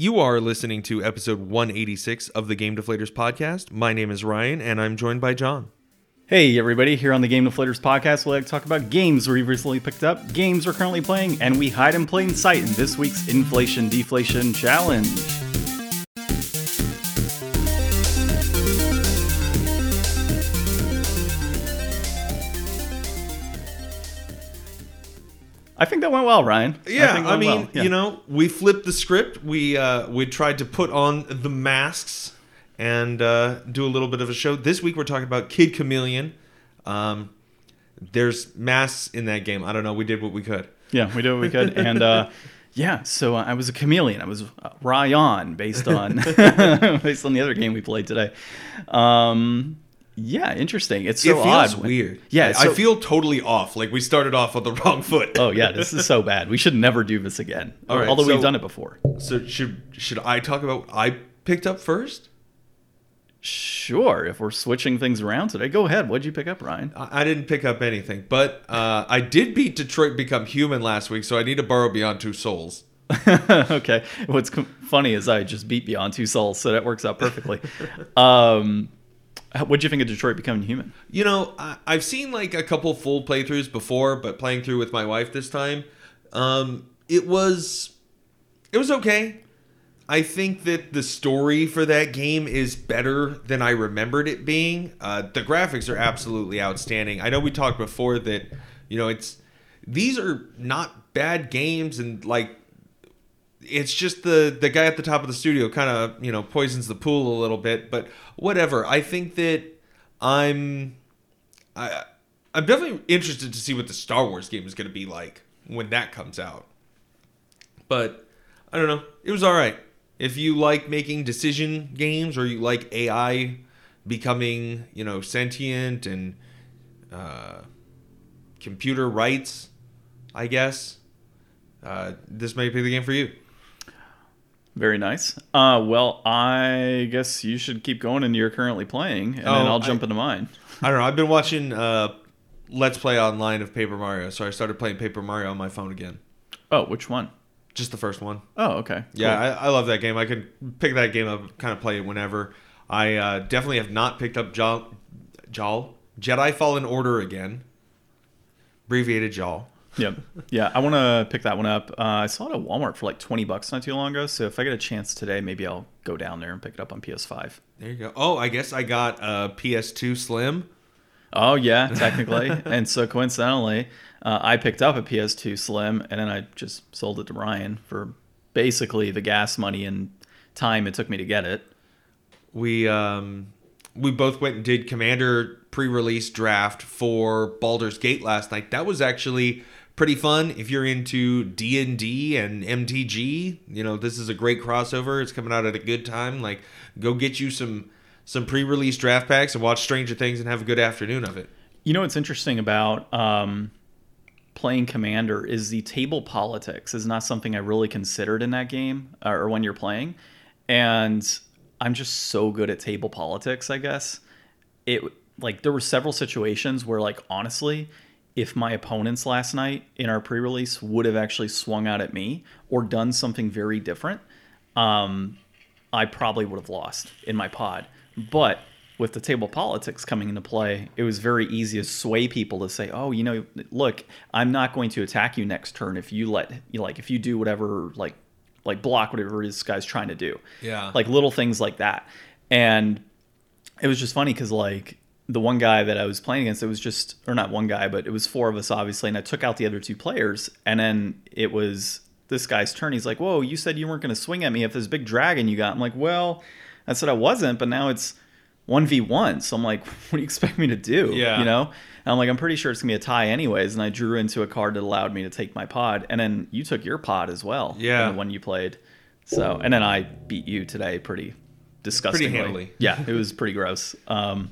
You are listening to episode 186 of the Game Deflators podcast. My name is Ryan, and I'm joined by John. Hey, everybody, here on the Game Deflators podcast, we like to talk about games we've recently picked up, games we're currently playing, and we hide in plain sight in this week's Inflation Deflation Challenge. I think that went well, Ryan. Yeah, that I, mean, well. Yeah. you know, we flipped the script. We uh, we tried to put on the masks and uh, do a little bit of a show. This week we're talking about Kid Chameleon. Um, there's masks in that game. I don't know. We did what we could. Yeah, we did what we could, and uh, yeah, so uh, I was a chameleon. I was uh, Ryan, based on based on the other game we played today. Um, yeah, interesting. It's so it feels odd. weird. Yeah, I, I feel totally off. Like we started off on the wrong foot. Oh yeah, this is so bad. We should never do this again. All right, Although so- we've done it before. So should should I talk about what I picked up first? Sure, if we're switching things around today, go ahead. What'd you pick up, Ryan? I I didn't pick up anything, but uh, I did beat Detroit Become Human last week, so I need to borrow Beyond Two Souls. okay. What's funny is I just beat Beyond Two Souls, so that works out perfectly. um, how- what'd you think of Detroit Becoming Human? You know, I, I've seen like a couple full playthroughs before, but playing through with my wife this time, um, it was it was okay. I think that the story for that game is better than I remembered it being. Uh, the graphics are absolutely outstanding. I know we talked before that, you know, it's these are not bad games, and like it's just the the guy at the top of the studio kind of you know poisons the pool a little bit. But whatever. I think that I'm I I'm definitely interested to see what the Star Wars game is going to be like when that comes out. But I don't know. It was all right. If you like making decision games or you like AI becoming, you know, sentient and uh, computer rights, I guess uh, this may be the game for you. Very nice. Uh, well, I guess you should keep going into you're currently playing, and then Oh, I'll jump I- into mine. I don't know. I've been watching uh, Let's Play online of Paper Mario, so I started playing Paper Mario on my phone again. Oh, which one? Just the first one. Oh, okay. Yeah, Cool. I, I love that game. I can pick that game up, kind of play it whenever. I uh, definitely have not picked up Jal, Jal Jedi Fallen Order again, abbreviated Jal. Yep. Yeah, I want to pick that one up. Uh, I saw it at Walmart for like 20 bucks not too long ago. So if I get a chance today, maybe I'll go down there and pick it up on PS5. There you go. Oh, I guess I got a PS2 Slim. Oh, yeah, technically. and so coincidentally, uh, I picked up a PS2 Slim and then I just sold it to Ryan for basically the gas money and time it took me to get it. We um, we both went and did Commander pre-release draft for Baldur's Gate last night. That was actually pretty fun. If you're into D and D and MTG, you know this is a great crossover. It's coming out at a good time. Like, go get you some some pre-release draft packs and watch Stranger Things and have a good afternoon of it. You know what's interesting about um, playing Commander is the table politics is not something I really considered in that game uh, or when you're playing, and I'm just so good at table politics. I guess it like there were several situations where like honestly, if my opponents last night in our pre-release would have actually swung out at me or done something very different, um, I probably would have lost in my pod. But with the table politics coming into play, it was very easy to sway people to say, "Oh, you know, look, I'm not going to attack you next turn if you let you like if you do whatever like like block whatever this guy's trying to do." Yeah. Like little things like that. And it was just funny cuz like the one guy that I was playing against, it was just or not one guy, but it was four of us obviously, and I took out the other two players and then it was this guy's turn. He's like, "Whoa, you said you weren't going to swing at me if this big dragon you got." I'm like, "Well, I said I wasn't, but now it's 1v1. So I'm like, what do you expect me to do? Yeah. You know? And I'm like, I'm pretty sure it's going to be a tie anyways. And I drew into a card that allowed me to take my pod. And then you took your pod as well. Yeah. The one you played. So, and then I beat you today pretty disgustingly. handily. Yeah, it was pretty gross. Um,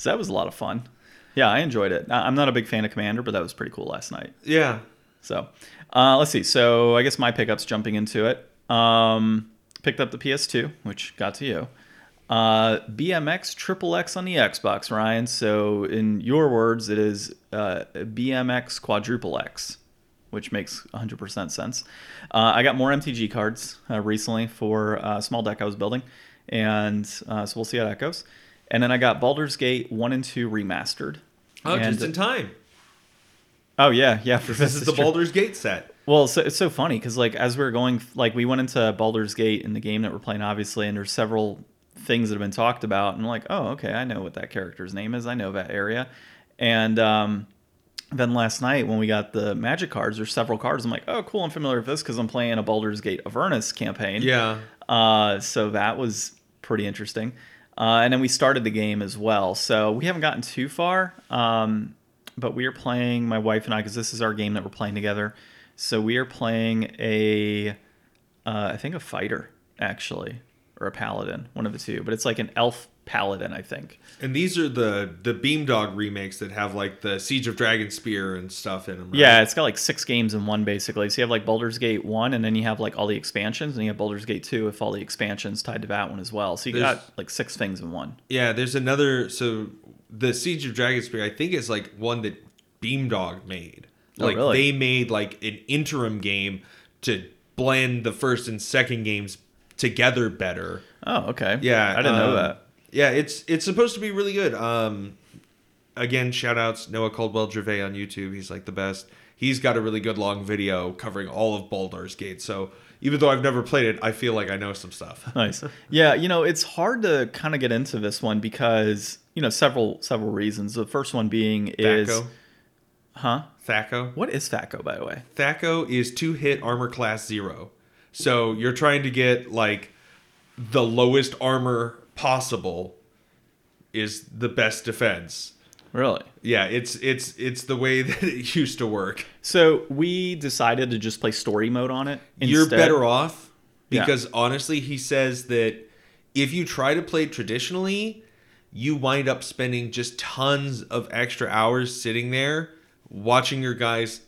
so that was a lot of fun. Yeah, I enjoyed it. I'm not a big fan of Commander, but that was pretty cool last night. Yeah. So uh, let's see. So I guess my pickups jumping into it. Um, picked up the PS2, which got to you. Uh, BMX Triple X on the Xbox, Ryan. So in your words, it is uh, BMX Quadruple X. which makes 100% sense. Uh, I got more MTG cards uh, recently for a small deck I was building, and uh, so we'll see how that goes. And then I got Baldur's Gate 1 and 2 remastered. Oh, and, just in time. Oh, yeah, yeah. This is the true. Baldur's Gate set. Well, so, it's so funny because like as we are going, like we went into Baldur's Gate in the game that we're playing, obviously, and there's several things that have been talked about, and I'm like, oh, okay, I know what that character's name is. I know that area, and um, then last night when we got the magic cards, there's several cards. I'm like, oh, cool, I'm familiar with this because I'm playing a Baldur's Gate Avernus campaign. Yeah. Uh, so that was pretty interesting. Uh, and then we started the game as well. So we haven't gotten too far, um, but we are playing my wife and I because this is our game that we're playing together. So we are playing a, uh, I think a fighter actually, or a paladin, one of the two. But it's like an elf paladin, I think. And these are the the Beamdog remakes that have like the Siege of Dragonspear and stuff in them. Right? Yeah, it's got like six games in one basically. So you have like Baldur's Gate one, and then you have like all the expansions, and you have Baldur's Gate two with all the expansions tied to that one as well. So you There's- got like six things in one. Yeah, there's another. So the Siege of Dragonspear, I think, is like one that Beamdog made. Oh, Like really? they made like an interim game to blend the first and second games together better. Oh, okay. Yeah, I didn't know um, that. Yeah, it's it's supposed to be really good. Um, again, shout outs Noah Caldwell Gervais on YouTube. He's like the best. He's got a really good long video covering all of Baldur's Gate. So even though I've never played it, I feel like I know some stuff. Nice. Yeah, you know, it's hard to kind of get into this one because you know several several reasons. The first one being is, Thaco, huh? Thaco, What is Thaco, by the way? Thaco is to hit armor class zero. So you're trying to get like the lowest armor possible is the best defense. Really? Yeah, it's it's it's the way that it used to work. So we decided to just play story mode on it. You're better off Yeah. because honestly, he says that if you try to play traditionally, you wind up spending just tons of extra hours sitting there watching your guys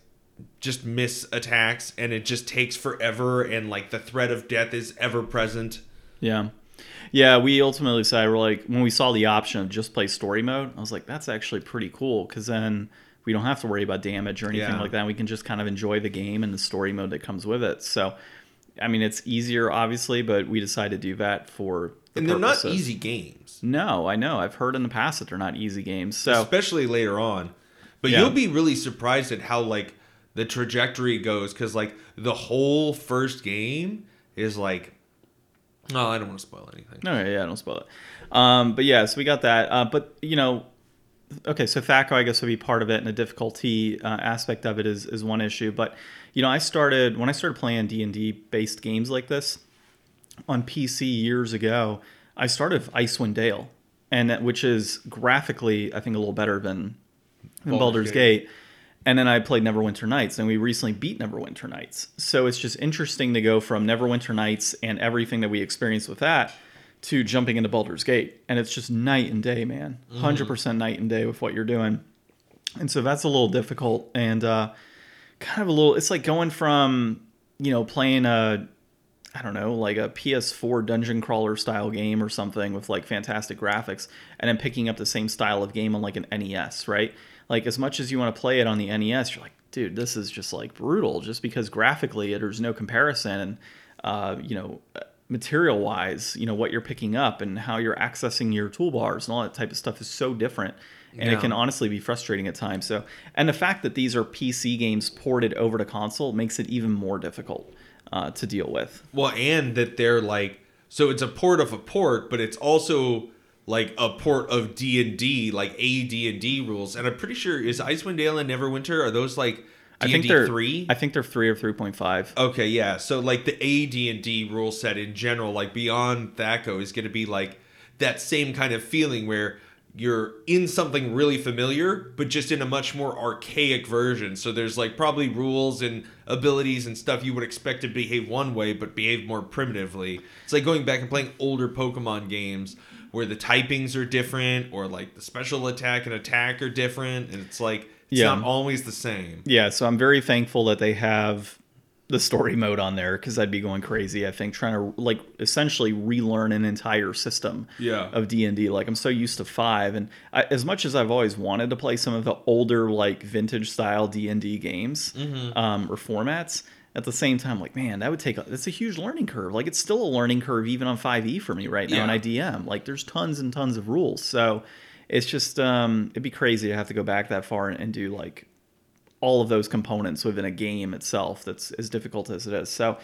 just miss attacks and it just takes forever and like the threat of death is ever present. Yeah. Yeah, we ultimately decided we're like when we saw the option of just play story mode, I was like, that's actually pretty cool because then we don't have to worry about damage or anything Yeah. like that. We can just kind of enjoy the game and the story mode that comes with it. So, I mean, it's easier obviously, but we decided to do that for. The And they're not easy games, No, I know. I've heard in the past that they're not easy games. So especially later on. But Yeah. you'll be really surprised at how like the trajectory goes cuz like the whole first game is like Oh, I don't want to spoil anything. No, yeah, I don't spoil it. Um, but yeah, so we got that. Uh, but you know, okay, so Thaco, I guess, would be part of it, and the difficulty uh, aspect of it is is one issue. But you know, I started when I started playing D and D based games like this on PC years ago. I started with Icewind Dale, and that, which is graphically, I think, a little better than, than Baldur's Baldur's Gate. Gate. And then I played Neverwinter Nights, and we recently beat Neverwinter Nights. So it's just interesting to go from Neverwinter Nights and everything that we experienced with that to jumping into Baldur's Gate. And it's just night and day, man. 100% night and day with what you're doing. And so that's a little difficult and uh, kind of a little, it's like going from, you know, playing a, I don't know, like a PS4 dungeon crawler style game or something with like fantastic graphics, and then picking up the same style of game on like an NES, right? Like as much as you want to play it on the NES, you're like, dude, this is just like brutal, just because graphically there's no comparison, and uh, you know, material wise, you know what you're picking up and how you're accessing your toolbars and all that type of stuff is so different. And Yeah. it can honestly be frustrating at times. So, and the fact that these are PC games ported over to console makes it even more difficult uh, to deal with. Well, and that they're like so it's a port of a port, but it's also like a port of D and D, like a D and D rules. And I'm pretty sure is Icewind Dale and Neverwinter are those like I D think D they're three? I think they're three or three point five. Okay, yeah. So like the AD and D rule set in general, like beyond Thaco, is going to be like that same kind of feeling where you're in something really familiar, but just in a much more archaic version. So there's like probably rules and abilities and stuff you would expect to behave one way, but behave more primitively. It's like going back and playing older Pokemon games where the typings are different, or like the special attack and attack are different, and it's like it's Yeah. not always the same. Yeah, so I'm very thankful that they have the story mode on there because I'd be going crazy. I think trying to like essentially relearn an entire system Yeah. of D and D. Like I'm so used to five, and I, as much as I've always wanted to play some of the older like vintage style D and D games um, or formats. At the same time, like man, that would take a, that's a huge learning curve. Like it's still a learning curve even on 5e for me right now Yeah. in IDM. Like there's tons and tons of rules, so it's just um, it'd be crazy to have to go back that far and, and do like all of those components within a game itself that's as difficult as it is. So,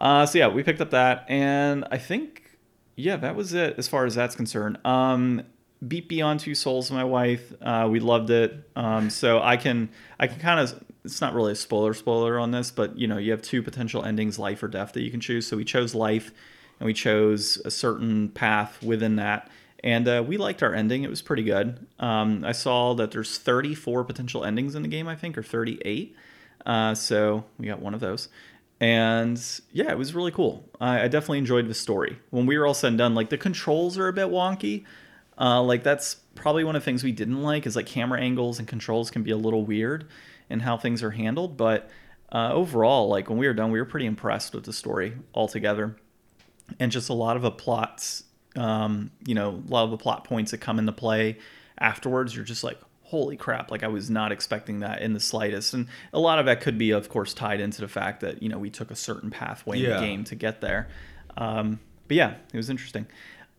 uh, so yeah, we picked up that, and I think, yeah, that was it as far as that's concerned. Um, Beat Beyond Two Souls, my wife, uh, we loved it. Um, so I can, I can kind of, it's not really a spoiler spoiler on this, but you know, you have two potential endings, life or death, that you can choose. So we chose life, and we chose a certain path within that and uh, we liked our ending. It was pretty good. Um, I saw that there's 34 potential endings in the game, I think, or 38. Uh, so we got one of those, and yeah, it was really cool. I, I definitely enjoyed the story. When we were all said and done, like the controls are a bit wonky. Uh, like that's probably one of the things we didn't like is like camera angles and controls can be a little weird in how things are handled. But uh, overall, like when we were done, we were pretty impressed with the story altogether. And just a lot of the plots um, you know a lot of the plot points that come into play afterwards you're just like holy crap like i was not expecting that in the slightest. And a lot of that could be of course tied into the fact that you know we took a certain pathway in the game to get there. Um, but yeah it was interesting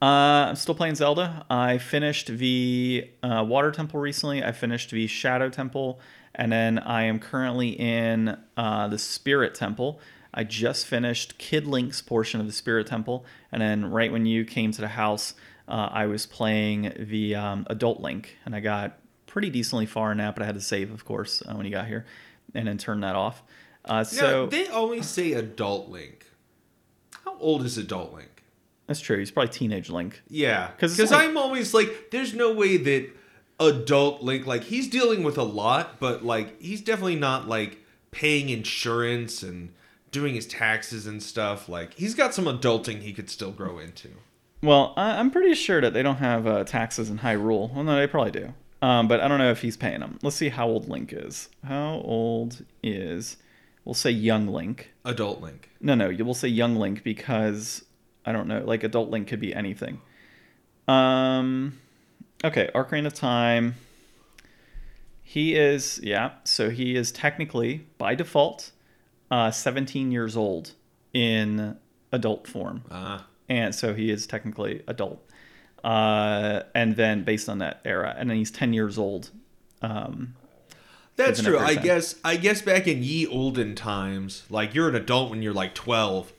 uh, i'm still playing zelda i finished the uh, water temple recently i finished the shadow temple and then i am currently in uh, the spirit temple I just finished Kid Link's portion of the Spirit Temple, and then right when you came to the house, uh, I was playing the um, Adult Link, and I got pretty decently far in that, but I had to save, of course, uh, when you got here, and then turn that off. Uh, so yeah, they always say adult Link. How old is adult Link? That's true. He's probably teenage Link. Yeah, 'Cause because like- I'm always like, there's no way that adult Link, like he's dealing with a lot, but like he's definitely not like paying insurance and doing his taxes and stuff. Like he's got some adulting he could still grow into. Well, I- I'm pretty sure that they don't have uh, taxes in Hyrule. Well, no, they probably do. Um, but I don't know if he's paying them. Let's see how old Link is. How old is, we'll say young Link. Adult Link. No, no, we'll say young Link because I don't know. Like adult Link could be anything. Um, okay, Ocarina of Time. He is yeah. So he is technically by default, uh, 17 years old in adult form, Ah, and so he is technically adult. Uh, and then based on that era, and then he's 10 years old. Um, that's true. I guess. I guess back in ye olden times, like you're an adult when you're like 12.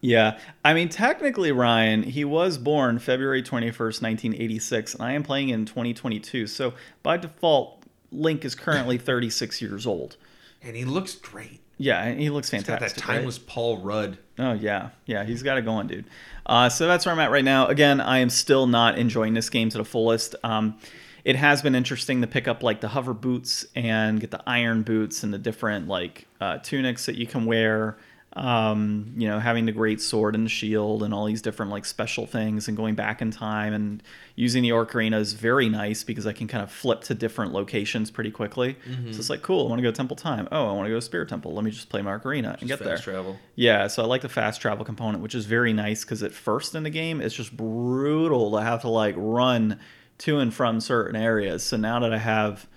Yeah, I mean, technically, Ryan, he was born February 21st, 1986, and I am playing in 2022. So by default, Link is currently 36 years old. And he looks great. Yeah, and he looks He's got fantastic. that right? timeless Paul Rudd. Oh yeah, yeah, he's got it going, dude. Uh, so that's where I'm at right now. Again, I am still not enjoying this game to the fullest. Um, it has been interesting to pick up like the hover boots and get the iron boots and the different like uh, tunics that you can wear. Um, you know, having the great sword and the shield and all these different like special things and going back in time and using the ocarina is very nice because I can kind of flip to different locations pretty quickly. So it's like cool. I want to go Temple Time. Oh, I want to go to Spirit Temple. Let me just play my ocarina and get there. Travel. Yeah, so I like the fast travel component, which is very nice because at first in the game, it's just brutal to have to like run to and from certain areas. So now that I have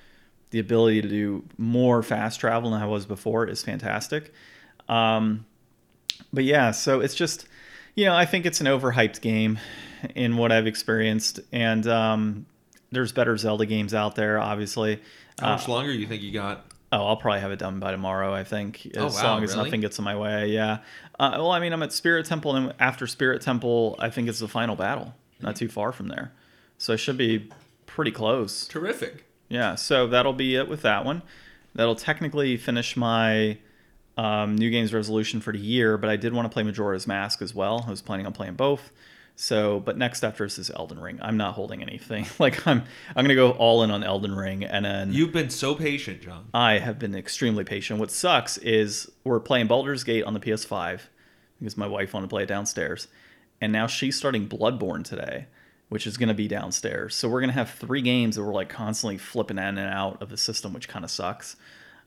the ability to do more fast travel than I was before, is fantastic. Um, but yeah, so it's just, you know, I think it's an overhyped game in what I've experienced, and um, there's better Zelda games out there, obviously. How Uh, much longer do you think you got? Oh, I'll probably have it done by tomorrow. I think, as Oh, wow, long as really? nothing gets in my way. Yeah. Uh, well, I mean, I'm at Spirit Temple, and after Spirit Temple, I think it's the final battle. Not too far from there, so I should be pretty close. Terrific. Yeah. So that'll be it with that one. That'll technically finish my um, new games resolution for the year, but I did want to play Majora's Mask as well. I was planning on playing both. So, but next after this is Elden Ring. I'm not holding anything. Like I'm, I'm gonna go all in on Elden Ring, and then You've been so patient, John. I have been extremely patient. What sucks is we're playing Baldur's Gate on the PS5 because my wife wanted to play it downstairs, and now she's starting Bloodborne today, which is going to be downstairs. So we're going to have three games that we're like constantly flipping in and out of the system, which kind of sucks.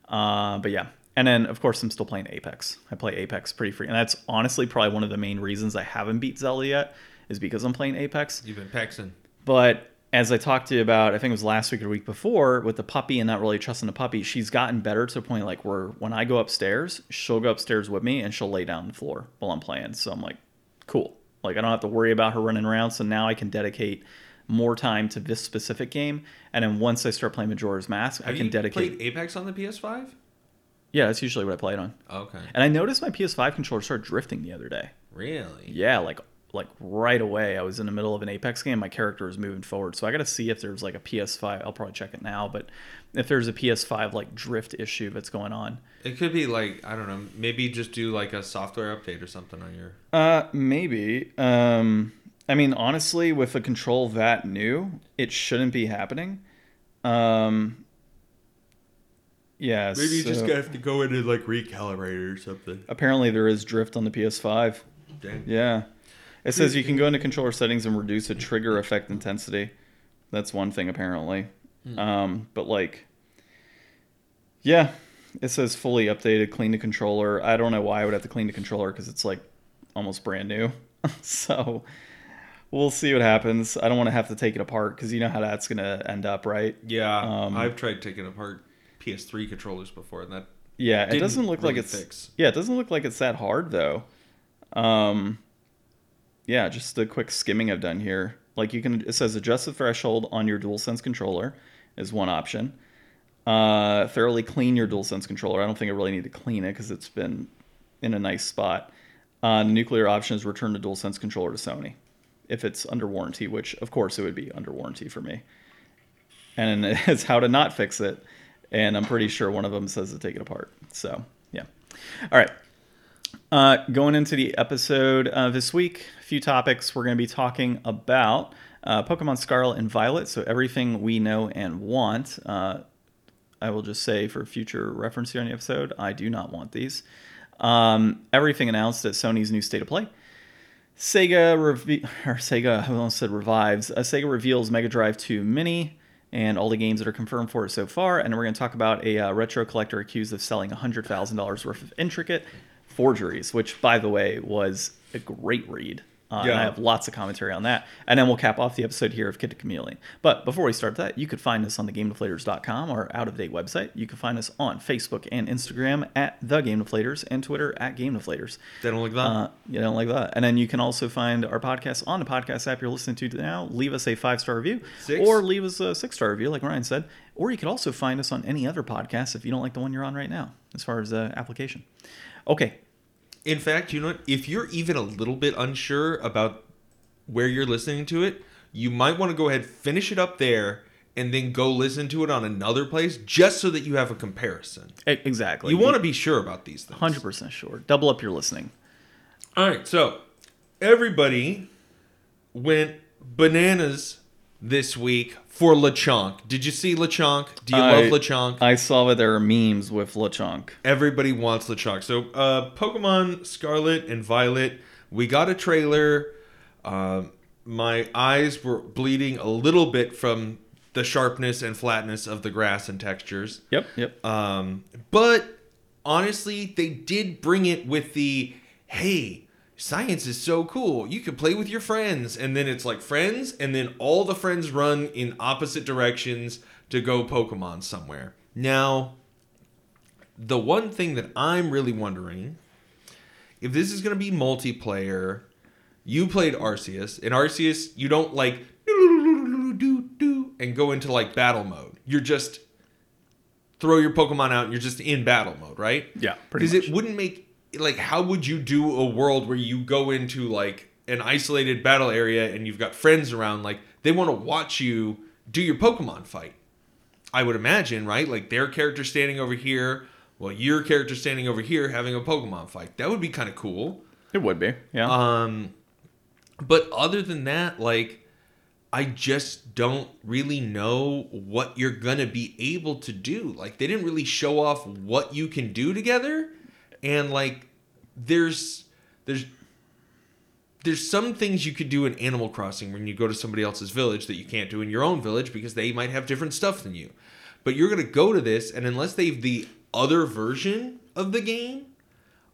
Uh, but yeah, and then of course I'm still playing Apex. I play Apex pretty free, and that's honestly probably one of the main reasons I haven't beat Zelda yet is because I'm playing Apex. You've been pexing. But as I talked to you about, I think it was last week or the week before, with the puppy and not really trusting the puppy, she's gotten better to the point like where when I go upstairs, she'll go upstairs with me and she'll lay down on the floor while I'm playing. So I'm like, cool. Like I don't have to worry about her running around. So now I can dedicate more time to this specific game. And then once I start playing Majora's Mask, Have I can you dedicate. played Apex on the PS5? Yeah, that's usually what I play it on. Okay. And I noticed my PS5 controller started drifting the other day. Really? Yeah, like like right away. I was in the middle of an Apex game. My character was moving forward, so I got to see if there's like a PS5. I'll probably check it now, but if there's a PS5 like drift issue that's going on, It could be like I don't know. Maybe just do like a software update or something on your. uh, maybe. Um, I mean, honestly, with a control that new, it shouldn't be happening. Um, yeah. Maybe you so- have to go in and like recalibrate it or something. Apparently, there is drift on the PS5. Dang. Yeah. It says you can go into controller settings and reduce a trigger effect intensity. That's one thing apparently. Um, but like, yeah, it says fully updated, clean the controller. I don't know why I would have to clean the controller because it's like almost brand new. so we'll see what happens. I don't want to have to take it apart because you know how that's gonna end up, right? Yeah, Um, I've tried taking apart PS3 controllers before, and that Yeah, it doesn't look like it's fix. yeah, it doesn't look like it's that hard though. Um, yeah, just a quick skimming I've done here. Like you can, it says adjust the threshold on your DualSense controller is one option. Uh, thoroughly clean your DualSense controller. I don't think I really need to clean it because it's been in a nice spot. Uh, nuclear option is return the DualSense controller to Sony if it's under warranty, which of course it would be under warranty for me. And it's how to not fix it. And I'm pretty sure one of them says to take it apart. So, yeah. All right. Uh, going into the episode uh, this week, a few topics. We're going to be talking about uh, Pokemon Scarlet and Violet. So, everything we know and want. Uh, I will just say for future reference here on the episode, I do not want these. Um, everything announced at Sony's new state of play. Sega reve- or Sega, I almost said revives. Uh, Sega reveals Mega Drive 2 Mini and all the games that are confirmed for it so far. And we're going to talk about a uh, retro collector accused of selling $100,000 worth of intricate forgeries, which, by the way, was a great read. Uh, and Yeah. I have lots of commentary on that. And then we'll cap off the episode here of Kid to Chameleon. But before we start that, you could find us on the GameDeflators.com, our out of date website. You can find us on Facebook and Instagram at The Game Deflators and Twitter at Game Deflators. they don't like that. Uh, you don't like that. And then you can also find our podcast on the podcast app you're listening to now. Leave us a five star review Six? or leave us a six star review, like Ryan said. Or you could also find us on any other podcast if you don't like the one you're on right now, as far as uh, application. Okay. In fact, you know what? If you're even a little bit unsure about where you're listening to it, you might want to go ahead, finish it up there, and then go listen to it on another place just so that you have a comparison. Exactly. You want to be sure about these things. 100% sure. Double up your listening. All right, so everybody went bananas this week for Lechonk. Did you see Lechonk? Do you I- love Lechonk? I saw that there are memes with Lechonk. Everybody wants Lechonk. So, uh, Pokemon Scarlet and Violet, we got a trailer. Um, my eyes were bleeding a little bit from the sharpness and flatness of the grass and textures. Yep, yep. Um, but honestly, they did bring it with the hey, science is so cool. You can play with your friends. And then it's like friends, and then all the friends run in opposite directions to go Pokemon somewhere. Now, the one thing that I'm really wondering if this is going to be multiplayer, you played Arceus. and Arceus, you don't like and go into like battle mode. You're just throw your Pokemon out and you're just in battle mode, right? Yeah, pretty Because it wouldn't make like how would you do a world where you go into like an isolated battle area and you've got friends around like they want to watch you do your Pokemon fight. I would imagine, right? Like their character standing over here, well your character standing over here having a Pokemon fight. That would be kind of cool. It would be. Yeah. Um, but other than that, like, I just don't really know what you're gonna be able to do. Like, they didn't really show off what you can do together, and like, there's there's there's some things you could do in Animal Crossing when you go to somebody else's village that you can't do in your own village because they might have different stuff than you. But you're gonna go to this, and unless they've the other version of the game,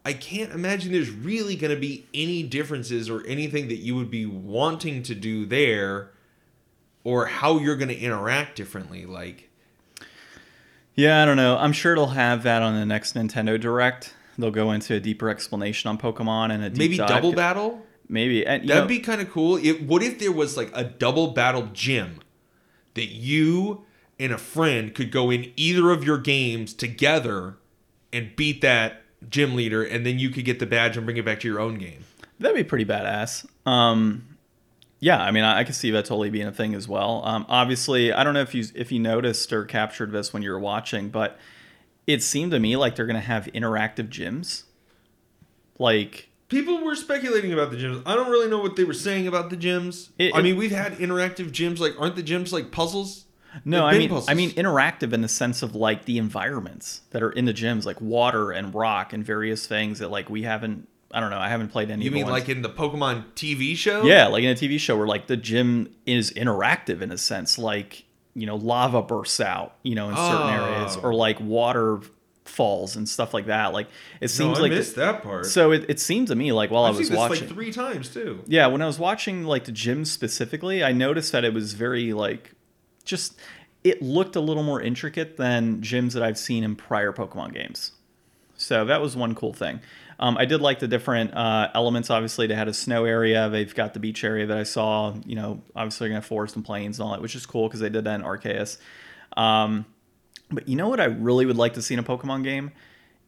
I can't imagine there's really going to be any differences or anything that you would be wanting to do there or how you're going to interact differently. Like, Yeah, I don't know. I'm sure it'll have that on the next Nintendo Direct. They'll go into a deeper explanation on Pokemon and a maybe dive. double battle? Maybe and, you That'd know, be kind of cool. It, what if there was like a double battle gym that you and a friend could go in either of your games together and beat that gym leader, and then you could get the badge and bring it back to your own game? That'd be pretty badass. Um, yeah, I mean, I, I could see that totally being a thing as well. Um, obviously, I don't know if you if you noticed or captured this when you were watching, but it seemed to me like they're gonna have interactive gyms. Like, People were speculating about the gyms. I don't really know what they were saying about the gyms. It- I mean, we've had interactive gyms. Like, aren't the gyms like puzzles? no, They've I mean, puzzles. I mean interactive in the sense of like the environments that are in the gyms, like water and rock and various things that like we haven't. I don't know. I haven't played any. You mean ones- like in the Pokemon TV show? Yeah, like in a TV show where like the gym is interactive in a sense, like you know lava bursts out, you know, in certain Oh. areas, or oh. like water falls and stuff like that. Like it No, seems I like missed that part. so it, it seemed to me like while I've I was seen this watching, like three times too. yeah, when I was watching like the gym specifically, I noticed that it was very like just it looked a little more intricate than gyms that I've seen in prior Pokemon games. So that was one cool thing. Um, I did like the different uh, elements. Obviously, they had a snow area. They've got the beach area that I saw. You know, obviously, they're gonna have forest and plains and all that, which is cool because they did that in Arceus. Um, but you know what I really would like to see in a Pokemon game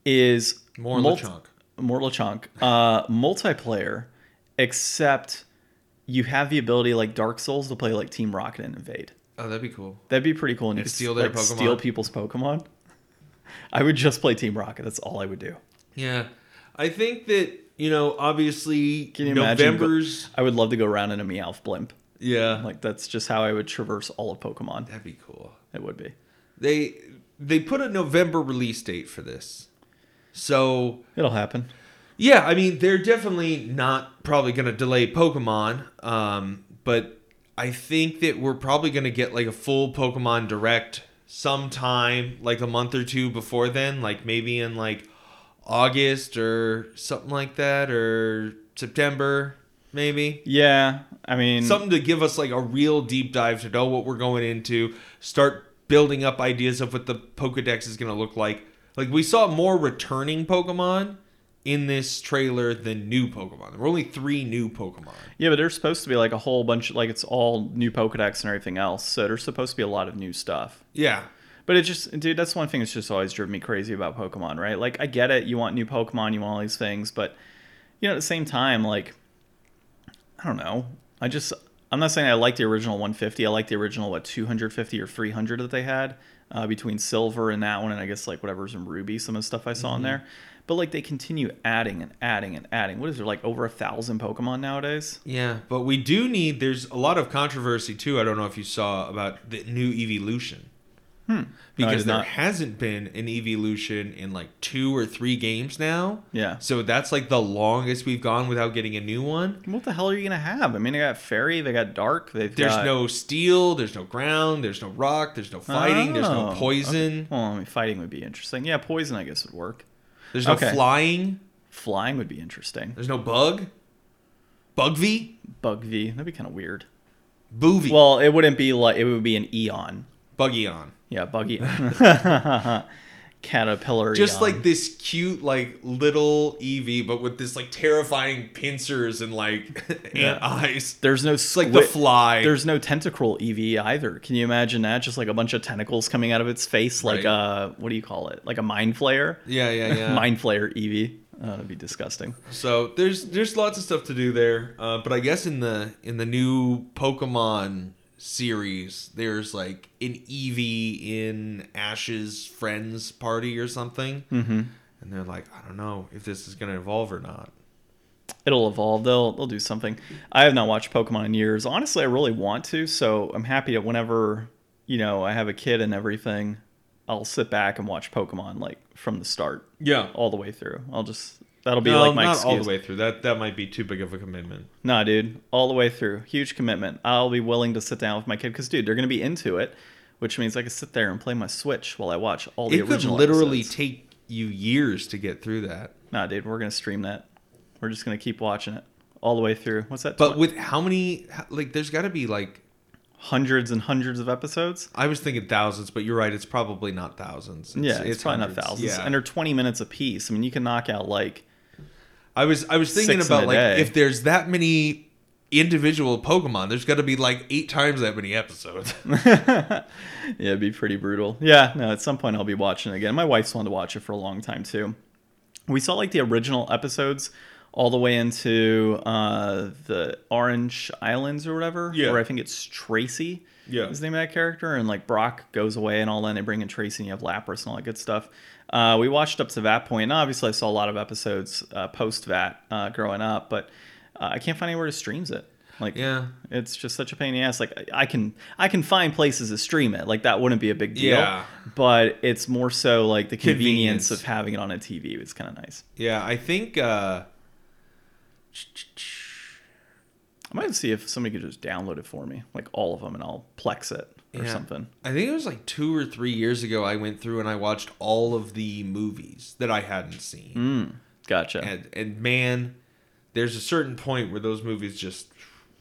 is More multi- Lechonk. more Lechonk, uh, multiplayer, except you have the ability like Dark Souls to play like Team Rocket and Invade. Oh, that'd be cool. That'd be pretty cool. And you could steal their like, Pokemon. steal people's Pokemon. I would just play Team Rocket. That's all I would do. Yeah, I think that you know, obviously, Can you imagine November's. I would love to go around in a Meowth blimp. yeah, Like that's just how I would traverse all of Pokemon. that'd be cool. It would be. They they put a November release date for this, so It'll happen. yeah, I mean they're definitely not probably going to delay Pokemon, um, but I think that we're probably going to get like a full Pokemon Direct sometime, like a month or two before then, like maybe in like August or something like that, or September, maybe. Yeah, I mean, something to give us like a real deep dive to know what we're going into start building up ideas of what the pokédex is going to look like like we saw more returning pokemon in this trailer than new pokemon there were only three new pokemon yeah, but there's supposed to be like a whole bunch. Like it's all new Pokedex and everything else. So there's supposed to be a lot of new stuff. yeah But it just, dude, that's one thing that's just always driven me crazy about Pokemon, right? Like, I get it. You want new Pokemon, you want all these things, but, you know, at the same time, like, I don't know. I just, I'm not saying I like the original 150. I like the original, what, 250 or 300 that they had uh, between Silver and that one, and I guess, like, whatever's in Ruby, some of the stuff I saw in there. But, like, they continue adding and adding and adding. What is there, like, over a thousand Pokemon nowadays? yeah but we do need there's a lot of controversy too i don't know if you saw about the new evolution Hmm. Because there not. hasn't been an evolution in like two or three games now Yeah. so that's like the longest we've gone without getting a new one What the hell are you going to have? I mean, they got Fairy, they got Dark, they've There's got... no steel, there's no ground, there's no rock, there's no fighting, there's no Oh, poison, Well, I mean, fighting would be interesting. Yeah, poison, I guess, would work. there's no Okay. flying, Flying would be interesting. there's no bug. Bug V? Bug V, that'd be kind of weird. Boovy. Well, it wouldn't be like it would be an Eon. Buggy on. Yeah, Buggy. Caterpillar. Just like this cute, like little Eevee, but with this like terrifying pincers and like Yeah. ant eyes. there's no It's like the fly. There's no tentacruel Eevee either. Can you imagine that? Just like a bunch of tentacles coming out of its face, like Right. uh, what do you call it? Like a mind flayer. yeah, yeah, yeah. Mind flayer Eevee. Uh, that'd be disgusting. So there's there's lots of stuff to do there, uh, but I guess in the in the new Pokemon series, there's like an Eevee in Ash's friends party or something, Mm-hmm. and they're like, I don't know if this is gonna evolve or not. It'll evolve. They'll they'll do something. I have not watched Pokemon in years. Honestly, I really want to. So I'm happy that whenever you know I have a kid and everything, I'll sit back and watch Pokemon like from the start Yeah, all the way through. I'll just that'll be no, like my not excuse. all the way through. That that might be too big of a commitment. Nah, dude, all the way through. Huge commitment. I'll be willing to sit down with my kid because, dude, they're gonna be into it, which means I can sit there and play my Switch while I watch all the It could literally episodes. take you years to get through that. Nah, dude, we're gonna stream that. We're just gonna keep watching it all the way through. What's that? But tw- with how many? Like, there's got to be like hundreds and hundreds of episodes. I was thinking thousands, but you're right. It's probably not thousands. yeah, it's, probably hundreds. not thousands. Yeah. And they're twenty minutes a piece. I mean, you can knock out like I was I was thinking Six about like day. if there's that many individual Pokemon, there's got to be like eight times that many episodes. yeah, it'd be pretty brutal. Yeah, no, at some point I'll be watching it again. My wife's wanted to watch it for a long time too. We saw like the original episodes all the way into uh, the Orange Islands or whatever. Yeah. Where I think it's Tracey. Yeah. Is the name of that character. And like Brock goes away and all that. And they bring in Tracey and you have Lapras and all that good stuff. Uh, we watched up to that point. And obviously, I saw a lot of episodes uh, post that uh, growing up, but uh, I can't find anywhere to streams it. Like, yeah, it's just such a pain in the ass. Like I can I can find places to stream it. Like that wouldn't be a big deal. Yeah. But it's more so like the convenience, Convenience. of having it on a TV. It's kind of nice. yeah. I think uh, I might see if somebody could just download it for me, like all of them, and I'll plex it or Yeah. something. I think it was like two or three years ago. I went through and I watched all of the movies that I hadn't seen, Mm, gotcha. and and man, there's a certain point where those movies just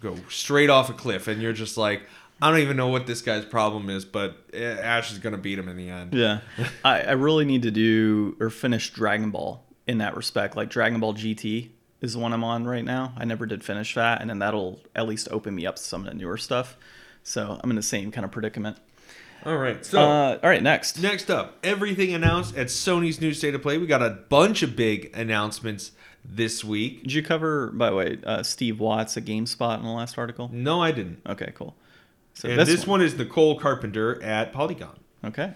go straight off a cliff, and you're just like. I don't even know what this guy's problem is, but eh, Ash is gonna beat him in the end. yeah, I, I really need to do or finish Dragon Ball in that respect. Like Dragon Ball GT is the one I'm on right now. I never did finish that, and then that'll at least open me up to some of the newer stuff. So I'm in the same kind of predicament. All right, so Uh, all right, next. Next up, everything announced at Sony's new state of play. We got a bunch of big announcements this week. Did you cover, by the way, uh, Steve Watts at GameSpot in the last article? No, I didn't. Okay, cool. So And this, one. is Nicole Carpenter at Polygon. Okay.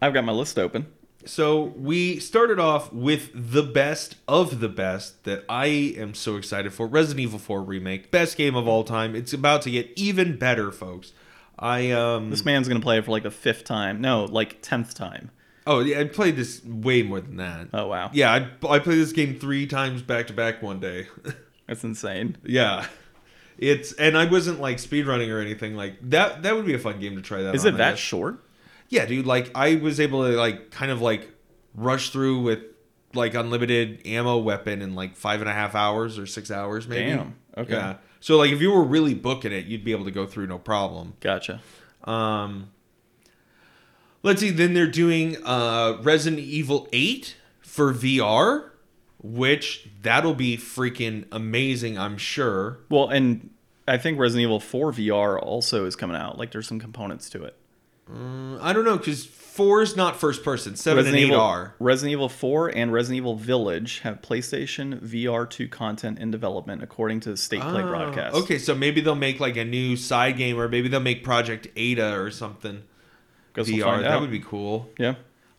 I've got my list open. So we started off with the best of the best that I am so excited for. Resident Evil 4 remake, best game of all time. It's about to get even better, folks. I um This man's going to play it for like the fifth time. No, like tenth time. oh yeah, I played this way more than that. Oh, wow. Yeah, I, I played this game three times back to back one day. That's insane. Yeah. It's and I wasn't like speedrunning or anything like that. That would be a fun game to try that. Is on, it that short? Yeah, dude. Like I was able to like kind of like rush through with like unlimited ammo weapon in like five and a half hours or six hours maybe. Damn. Okay. Yeah. So like if you were really booking it, you'd be able to go through no problem. Gotcha. Um, let's see. Then they're doing uh, Resident Evil Eight for VR, which that'll be freaking amazing. I'm sure. Well, and I think Resident Evil 4 VR also is coming out. Like there's some components to it. Mm, I don't know because four is not first person. Seven Resident and eight Evil, are. Resident Evil 4 and Resident Evil Village have PlayStation VR 2 content in development, according to the State Play Ah, broadcast. Okay, so maybe they'll make like a new side game, or maybe they'll make Project Ada or something. Guess VR. we'll that out. would be cool. Yeah.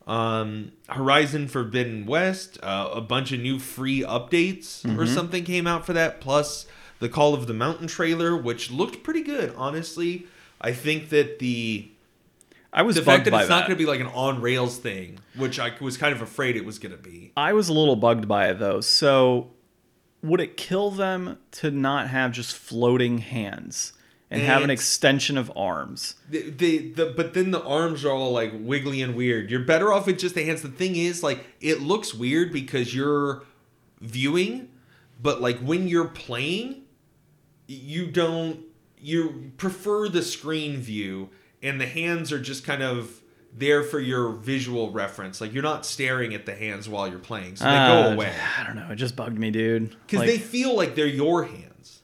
Um, Horizon Forbidden West, uh, a bunch of new free updates or Mm-hmm. something came out for that. Plus the Call of the Mountain trailer, which looked pretty good. Honestly, I think that the I was the bugged fact that it's that. not going to be like an on rails thing, which I was kind of afraid it was going to be. I was a little bugged by it though. So, would it kill them to not have just floating hands and have an extension of arms? The, the, the but then the arms are all like wiggly and weird. You're better off with just the hands. The thing is, like, it looks weird because you're viewing, but like when you're playing, you don't you prefer the screen view, and the hands are just kind of there for your visual reference. Like you're not staring at the hands while you're playing, so they Uh, go away I don't know. It just bugged me, dude. because Like- they feel like they're your hands.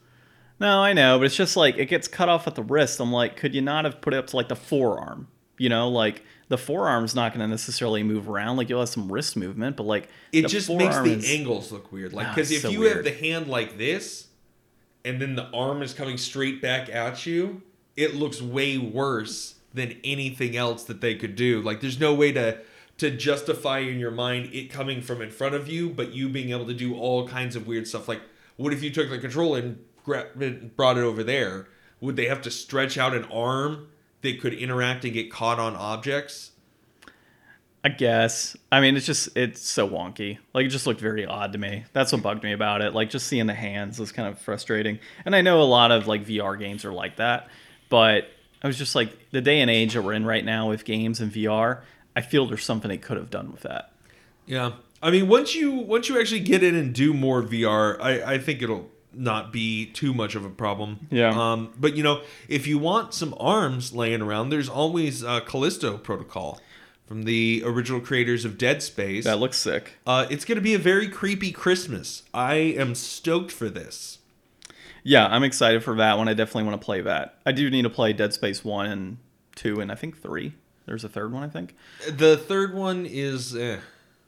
No, I know, but it's just like it gets cut off at the wrist. I'm like, could you not have put it up to like the forearm? You know, like the forearm's not going to necessarily move around. Like you'll have some wrist movement, but like It just makes the is- angles look weird. Like Ah, because it's if so you weird. have the hand like this, and then the arm is coming straight back at you, it looks way worse than anything else that they could do. Like there's no way to to justify in your mind it coming from in front of you, but you being able to do all kinds of weird stuff. Like what if you took the control and brought it over there? Would they have to stretch out an arm that could interact and get caught on objects? I guess. I mean, it's just it's so wonky. Like it just looked very odd to me. That's what bugged me about it. Like just seeing the hands was kind of frustrating. And I know a lot of like VR games are like that, but I was just like the day and age that we're in right now with games and VR. I feel there's something they could have done with that. Yeah, I mean, once you once you actually get in and do more VR, I I think it'll not be too much of a problem. Yeah. Um, but you know, if you want some arms laying around, there's always uh, Callisto Protocol from the original creators of Dead Space. That looks sick. Uh, it's going to be a very creepy Christmas. I am stoked for this. Yeah, I'm excited for that one. I definitely want to play that. I do need to play Dead Space 1 and 2 and I think 3. There's a third one, I think. The third one is. Eh.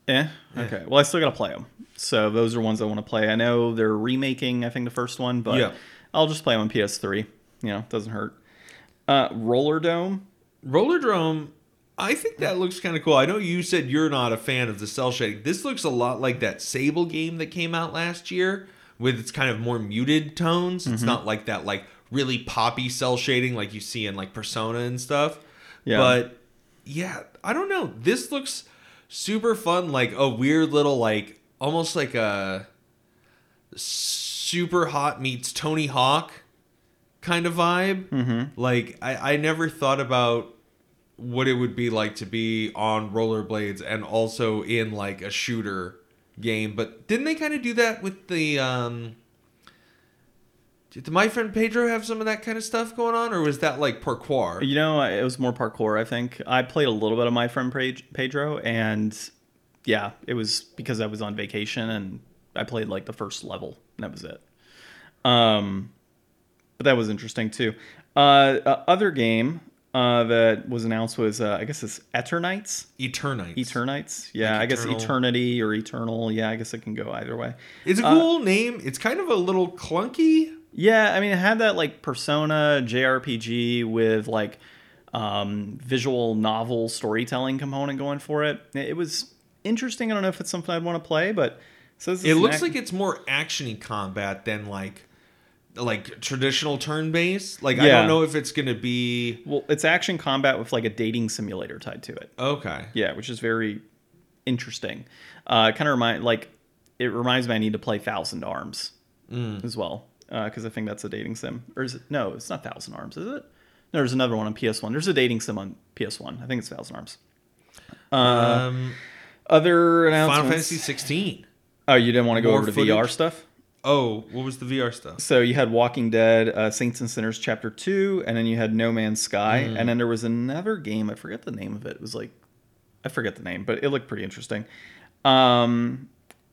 Eh. Okay. Well, I still got to play them. So those are ones I want to play. I know they're remaking, I think, the first one, but Yeah. I'll just play them on PS3. You know, doesn't hurt. Uh, Rollerdrome. Roller Dome, I think that looks kind of cool. I know you said you're not a fan of the cell shading. This looks a lot like that Sable game that came out last year with its kind of more muted tones. It's not like that like really poppy cel shading like you see in like Persona and stuff. Yeah. But yeah, I don't know. This looks super fun like a weird little like almost like a Superhot meets Tony Hawk kind of vibe. Mm-hmm. Like I, I never thought about what it would be like to be on rollerblades and also in like a shooter game. But didn't they kind of do that with the um did my friend Pedro have some of that kind of stuff going on, or was that like parkour? You know, it was more parkour, I think. I played a little bit of my friend Pedro, and yeah, it was because I was on vacation and I played like the first level, and that was it. Um, but that was interesting too. Uh, uh, other game uh, that was announced was uh, I guess it's Eternights. Eternights. Eternights, yeah, Like I guess eternal- eternity or eternal. Yeah, I guess it can go either way. It's a Uh, cool name. It's kind of a little clunky. Yeah, I mean, it had that like Persona JRPG with like um, visual novel storytelling component going for it. It was interesting. I don't know if it's something I'd want to play, but it says It looks an like it's more actiony combat than like like traditional turn based. Like I don't know if it's gonna be well, it's action combat with like a dating simulator tied to it. okay. Yeah, which is very interesting. Uh, kind of remind like it reminds me I need to play Thousand Arms Mm. as well because I think that's a dating sim. Or is it? No, it's not Thousand Arms, is it? No, there's another one on PS1. There's a dating sim on PS1. I think it's Thousand Arms. Uh, um, other announcements. Final. Fantasy 16. Oh, you didn't want to go More over to footage? VR stuff. Oh, what was the VR stuff? So you had Walking Dead, uh, Saints and Sinners Chapter Two, and then you had No Man's Sky, Mm. and then there was another game. I forget the name of it. It was like I forget the name, but it looked pretty interesting. Um,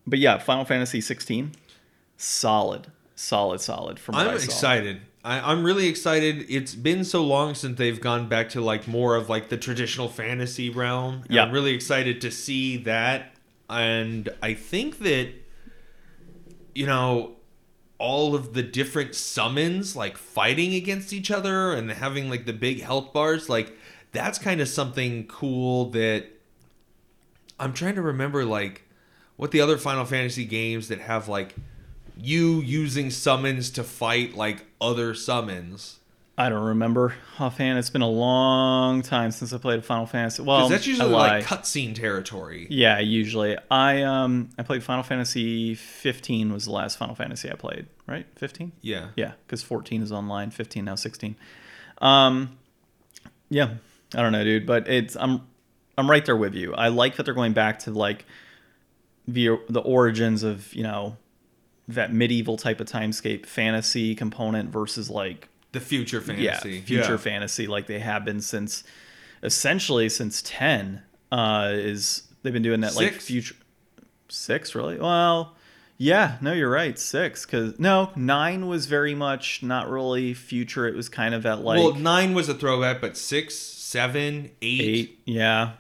but yeah, Final Fantasy 16, solid, solid, solid. From what I'm excited. I, I'm really excited. It's been so long since they've gone back to like more of like the traditional fantasy realm. Yeah. I'm really excited to see that. And I think that, you know, all of the different summons like fighting against each other and having like the big health bars, like that's kind of something cool that I'm trying to remember like what the other Final Fantasy games that have like you using summons to fight like other summons. I don't remember offhand. It's been a long time since I played Final Fantasy. Well, that's usually like cutscene territory. Yeah, usually. I um I played Final Fantasy 15 was the last Final Fantasy I played, right? 15? Yeah. Yeah, cuz 14 is online, 15 now 16. Um yeah, I don't know, dude, but it's I'm I'm right there with you. I like that they're going back to like the the origins of, you know, that medieval type of timescape fantasy component versus like The future fantasy. yeah, future fantasy like they have been since essentially since 10 uh is they've been doing that like Six? future 6 really? Well, yeah, no, you're right. 6 cuz no, 9 was very much not really future. It was kind of that like well, nine was a throwback, but six, seven, eight. yeah.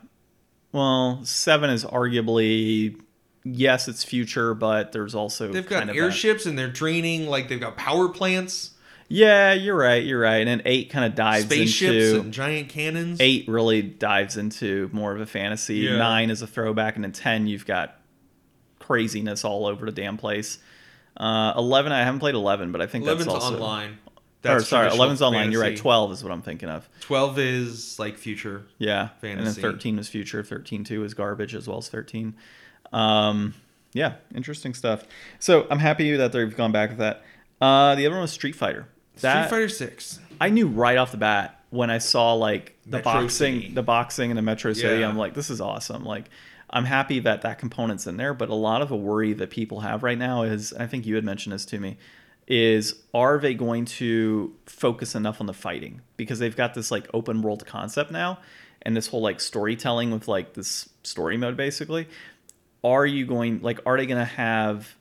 Well, 7 is arguably yes, it's future, but there's also They've got of that- airships and they're draining like they've got power plants, Yeah, you're right. You're right. And then 8 kind of dives spaceships, into and giant cannons. eight really dives into more of a fantasy. Yeah. Nine is a throwback, and then ten you've got craziness all over the damn place. Uh, Eleven, I haven't played eleven, but I think Eleven's that's also. online. or sorry, traditional eleven's online. You're right. Twelve is what I'm thinking of. Twelve is like future. Yeah, and then thirteen is future. Thirteen two is garbage as well as thirteen. Um, yeah, interesting stuff. So I'm happy that they've gone back with that. Uh, the other one was Street Fighter. That, Street Fighter Six. I knew right off the bat when I saw like the Metro boxing, City. the boxing in the Metro City. Yeah. I'm like, this is awesome. Like, I'm happy that that component's in there. But a lot of the worry that people have right now is, and I think you had mentioned this to me, is are they going to focus enough on the fighting because they've got this like open world concept now and this whole like storytelling with like this story mode basically are you going like are they going to have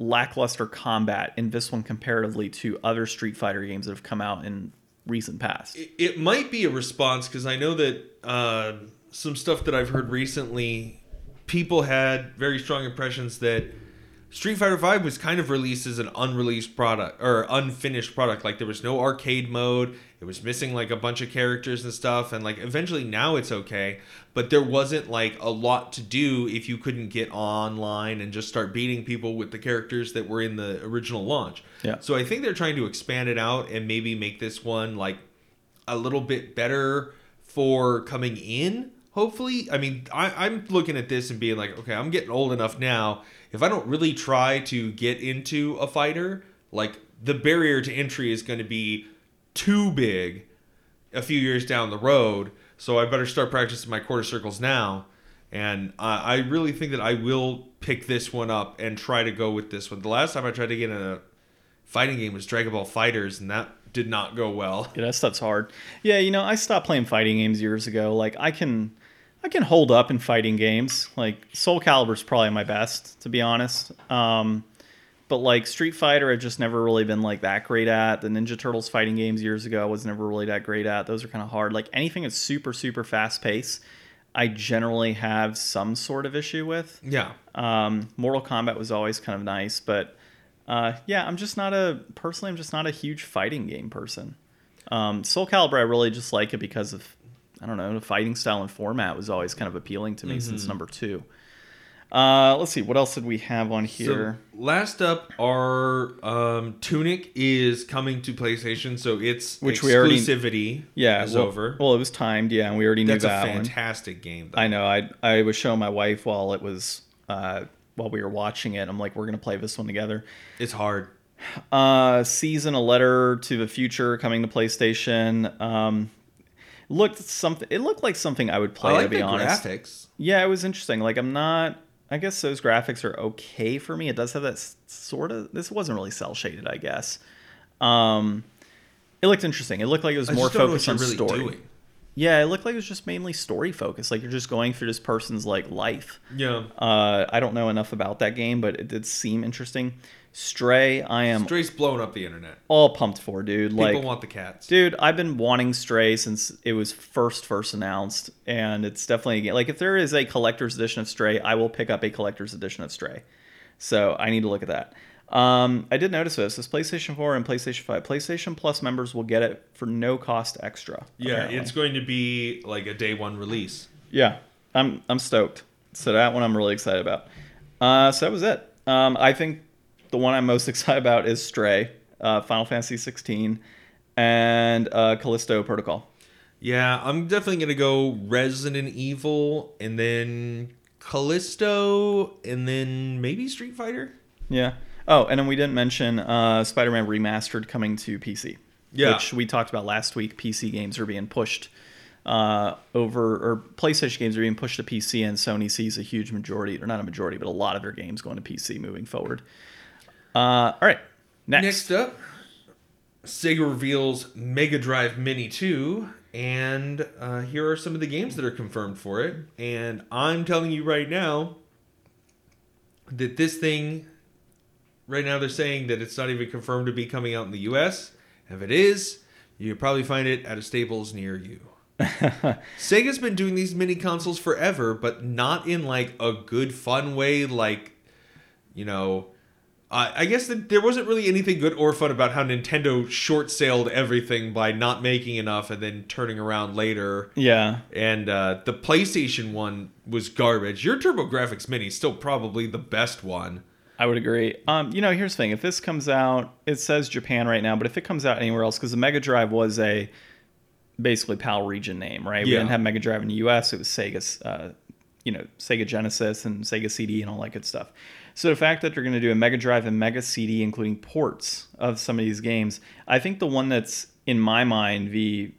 lackluster combat in this one comparatively to other street fighter games that have come out in recent past It, might be a response because I know that uh, some stuff that I've heard recently, people had very strong impressions that Street Fighter V was kind of released as an unreleased product or unfinished product. Like there was no arcade mode. It was missing like a bunch of characters and stuff. And like eventually now it's okay, but there wasn't like a lot to do if you couldn't get online and just start beating people with the characters that were in the original launch. Yeah. So I think they're trying to expand it out and maybe make this one like a little bit better for coming in. Hopefully, I mean, I, I'm looking at this and being like, okay, I'm getting old enough now. If I don't really try to get into a fighter, like the barrier to entry is going to be too big a few years down the road. So I better start practicing my quarter circles now. And I, really think that I will pick this one up and try to go with this one. The last time I tried to get in a fighting game was Dragon Ball FighterZ, and that did not go well. Yeah, that stuff's hard. Yeah, you know, I stopped playing fighting games years ago. Like I can I can hold up in fighting games. Like Soul Calibur's probably my best, to be honest. Um but like Street Fighter I've just never really been like that great at. The Ninja Turtles fighting games years ago I was never really that great at. Those are kind of hard. Like anything that's super, super fast paced, I generally have some sort of issue with. Yeah. Um, Mortal Kombat was always kind of nice, but uh, yeah, I'm just not a personally. I'm just not a huge fighting game person. Um, Soul Calibur, I really just like it because of I don't know the fighting style and format was always kind of appealing to me since number two. Uh, let's see what else did we have on here. So last up, our um, Tunic is coming to PlayStation, so its Which we already- exclusivity yeah, is well, over. Well, it was timed, yeah, and we already knew that. That's a that one. fantastic game. Though. I know. I I was showing my wife while it was uh, while we were watching it. I'm like, we're gonna play this one together. It's hard. uh, season a letter to the future coming to PlayStation. Um, looked something. It looked like something I would play. I like to be the honest, graphics. yeah, it was interesting. Like I'm not. I guess those graphics are okay for me. It does have that sort of. This wasn't really cell shaded, I guess. Um, it looked interesting. It looked like it was I more just don't know focused on really story. doing. Yeah, it looked like it was just mainly story focused. Like you're just going through this person's like life. Yeah. Uh, I don't know enough about that game, but it did seem interesting. Stray, I am Stray's blowing up the internet. all pumped for, dude. Like people like, want the cats. dude, I've been wanting Stray since it was first first announced, and it's definitely a game. Like, if there is a collector's edition of Stray, I will pick up a collector's edition of Stray. So I need to look at that. Um, I did notice this: this PlayStation 4 and PlayStation 5. PlayStation Plus members will get it for no cost extra. yeah, apparently. it's going to be like a day one release. Yeah, I'm I'm stoked. So that one I'm really excited about. Uh, so that was it. Um, I think the one I'm most excited about is Stray, uh, Final Fantasy 16, and uh, Callisto Protocol. Yeah, I'm definitely gonna go Resident Evil and then Callisto and then maybe Street Fighter. Yeah. Oh, and then we didn't mention uh, Spider-Man Remastered coming to PC. Yeah. Which we talked about last week. PC games are being pushed uh, over, or PlayStation games are being pushed to PC, and Sony sees a huge majority, or not a majority, but a lot of their games going to PC moving forward. Uh, all right. Next. Next up, Sega reveals Mega Drive Mini 2, and uh, here are some of the games that are confirmed for it. And I'm telling you right now that this thing, right now they're saying that it's not even confirmed to be coming out in the US. If it is, you probably find it at a Staples near you. Sega's been doing these mini consoles forever, but not in like a good, fun way. Like, you know, I I guess that there wasn't really anything good or fun about how Nintendo short sailed everything by not making enough and then turning around later. Yeah. And uh, the PlayStation one was garbage. Your TurboGrafx Mini is still probably the best one. I would agree. Um, you know, here's the thing: if this comes out, it says Japan right now, but if it comes out anywhere else, because the Mega Drive was a basically PAL region name, right? We didn't have Mega Drive in the U.S. It was Sega's, uh, you know, Sega Genesis and Sega CD and all that good stuff. So the fact that they're going to do a Mega Drive and Mega CD, including ports of some of these games, I think the one that's in my mind the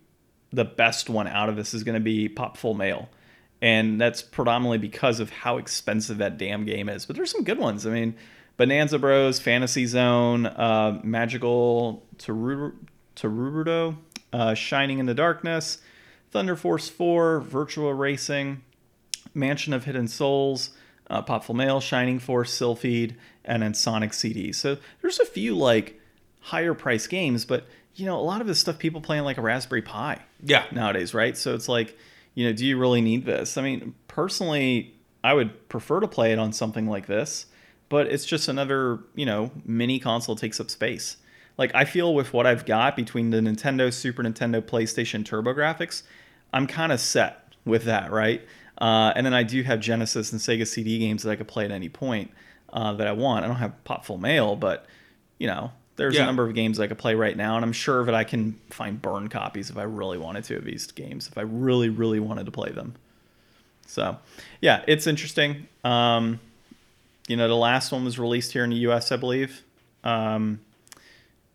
the best one out of this is going to be Popful Mail. And that's predominantly because of how expensive that damn game is. But there's some good ones. I mean, Bonanza Bros, Fantasy Zone, uh, Magical Taruruto, uh, Shining in the Darkness, Thunder Force 4, Virtual Racing, Mansion of Hidden Souls, uh, Popful Mail, Shining Force, Silpheed, and then Sonic CD. So there's a few like higher price games, but you know, a lot of this stuff people play on like a Raspberry Pi. Yeah. Nowadays, right? So it's like, you know, do you really need this? I mean, personally, I would prefer to play it on something like this, but it's just another, you know, mini console takes up space. Like I feel with what I've got between the Nintendo, Super Nintendo, PlayStation, TurboGrafx, I'm kind of set with that, right? Uh, and then I do have Genesis and Sega CD games that I could play at any point uh, that I want. I don't have Popful Mail, but you know, there's Yeah. a number of games I could play right now, and I'm sure that I can find burn copies if I really wanted to of these games, if I really, really wanted to play them. So, yeah, it's interesting. Um, you know, the last one was released here in the U.S., I believe, um,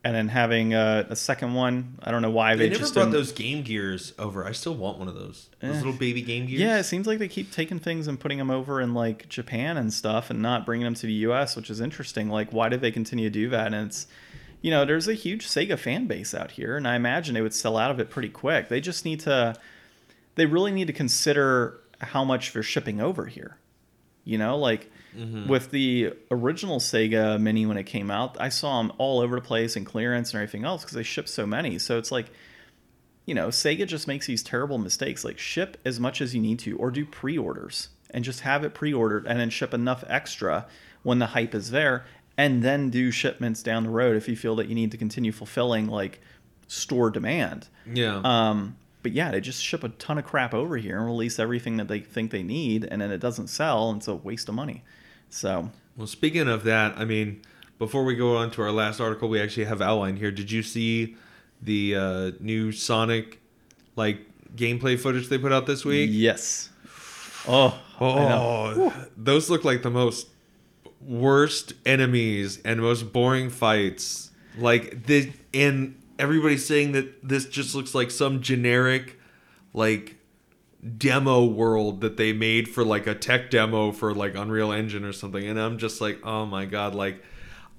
and then having a, a second one. I don't know why They they, never just brought those Game Gears over. I still want one of those. Those Eh. little baby Game Gears. Yeah, it seems like they keep taking things and putting them over in like Japan and stuff and not bringing them to the US, which is interesting. Like, why did they continue to do that? And it's, you know, there's a huge Sega fan base out here, and I imagine they would sell out of it pretty quick. They just need to, they really need to consider how much they're shipping over here. You know, like mm-hmm. with the original Sega Mini when it came out, I saw them all over the place and clearance and everything else because they shipped so many. So it's like, you know, Sega just makes these terrible mistakes. Like ship as much as you need to, or do pre-orders and just have it pre-ordered, and then ship enough extra when the hype is there, and then do shipments down the road if you feel that you need to continue fulfilling like store demand. Yeah. Um, but yeah, they just ship a ton of crap over here and release everything that they think they need, and then it doesn't sell, and it's a waste of money. So Well, speaking of that, I mean, before we go on to our last article, we actually have outlined here. Did you see the uh, new Sonic like gameplay footage they put out this week? yes, oh, Oh, those look like the most worst enemies and most boring fights. Like the and everybody's saying that this just looks like some generic like demo world that they made for like a tech demo for like Unreal Engine or something and I'm just like, "Oh my god, like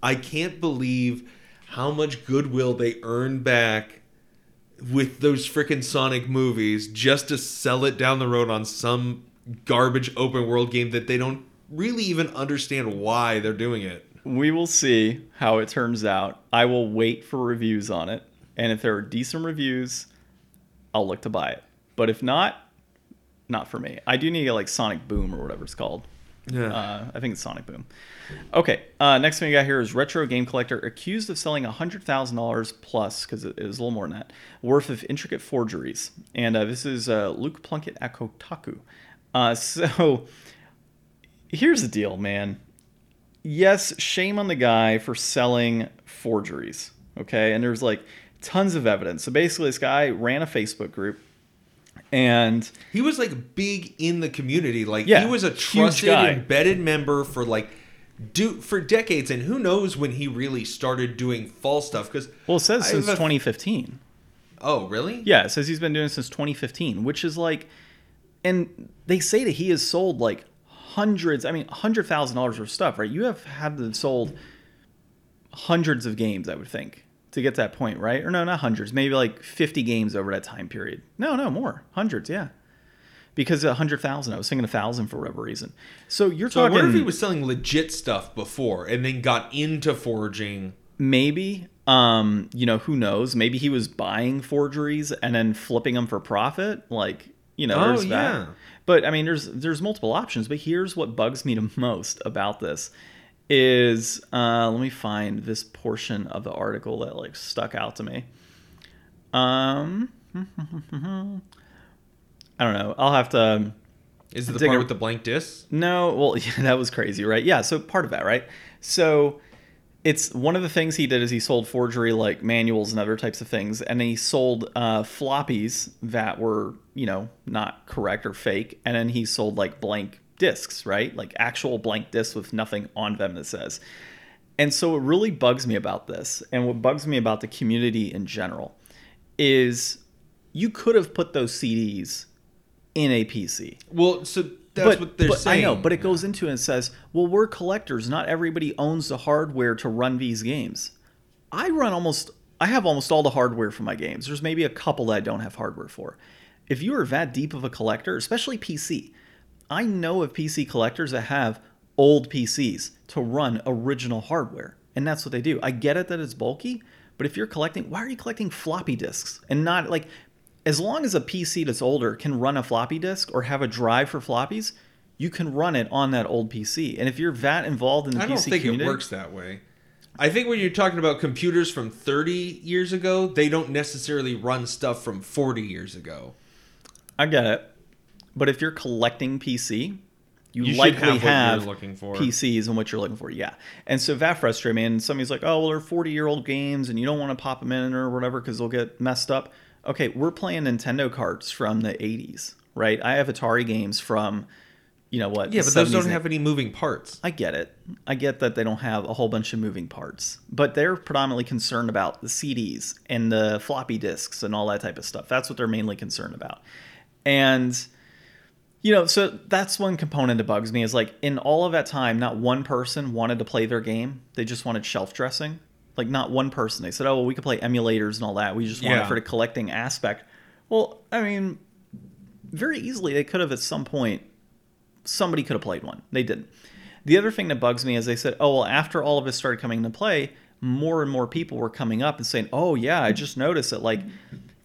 I can't believe how much goodwill they earned back with those freaking Sonic movies just to sell it down the road on some garbage open world game that they don't really even understand why they're doing it. we will see how it turns out. I will wait for reviews on it, and if there are decent reviews, I'll look to buy it. But if not, not for me. I do need to get like Sonic Boom or whatever it's called. Yeah. Uh, I think it's Sonic Boom. Okay, uh, next thing we got here is Retro Game Collector accused of selling $100,000 plus, because it, it was a little more than that, worth of intricate forgeries. And uh, this is uh, Luke Plunkett at Kotaku. Uh, so here's the deal, man. Yes, shame on the guy for selling forgeries. Okay, and there's like tons of evidence. So basically, this guy ran a Facebook group and he was like big in the community. Like Yeah, he was a trusted, embedded member for like do for decades and who knows when he really started doing false stuff cuz well, it says I since a- 2015. Oh, really? Yeah, it says he's been doing it since 2015, which is like, and they say that he has sold like hundreds, I mean, hundred thousand dollars worth of stuff, right? You have had to sold hundreds of games, I would think, to get to that point, right? Or no, not hundreds, maybe like 50 games over that time period. No, no, more, hundreds, yeah. Because a hundred thousand, I was thinking a thousand for whatever reason. So you're So I talking wonder if he was selling legit stuff before and then got into forging. maybe um you know who knows maybe he was buying forgeries and then flipping them for profit like you know Oh, there's that. but i mean there's there's multiple options but here's what bugs me the most about this is uh let me find this portion of the article that like stuck out to me um i don't know i'll have to Is it the part a- with the blank disc? no, well, yeah, that was crazy, right? Yeah, so part of that, right? So it's one of the things he did is he sold forgery like manuals and other types of things, and he sold uh, floppies that were you know not correct or fake, and then he sold like blank discs, right? Like actual blank discs with nothing on them that says. And so what really bugs me about this, and what bugs me about the community in general, is you could have put those CDs in a PC. Well, so that's but, what they're but saying. I know, but it goes into it and says, well, we're collectors. Not everybody owns the hardware to run these games. I run almost, I have almost all the hardware for my games. There's maybe a couple that I don't have hardware for. If you are that deep of a collector, especially PC, I know of PC collectors that have old PCs to run original hardware. And that's what they do. I get it that it's bulky, but if you're collecting, why are you collecting floppy disks and not like as long as a PC that's older can run a floppy disk or have a drive for floppies, you can run it on that old PC. And if you're that involved in the PC. I PC don't think community, it works that way. I think when you're talking about computers from 30 years ago, they don't necessarily run stuff from 40 years ago. I get it. But if you're collecting PC, you, You likely have have, looking for. PCs and what you're looking for. Yeah. And so that frustrates me. And somebody's like, oh, well, they're 40 year old games and you don't want to pop them in or whatever because they'll get messed up. Okay, we're playing Nintendo carts from the 80s, right? I have Atari games from, you know what? Yeah, but those don't have any moving parts. I get it. I get that they don't have a whole bunch of moving parts, but they're predominantly concerned about the CDs and the floppy disks and all that type of stuff. That's what they're mainly concerned about. And you know, so that's one component that bugs me is like in all of that time, not one person wanted to play their game. They just wanted shelf dressing. Like not one person. They said, "Oh, well, we could play emulators and all that. We just want it Yeah. for the collecting aspect." Well, I mean, very easily they could have at some point somebody could have played one. They didn't. The other thing that bugs me is they said, oh, well, after all of this started coming into play, more and more people were coming up and saying, oh, yeah, I just noticed that, like,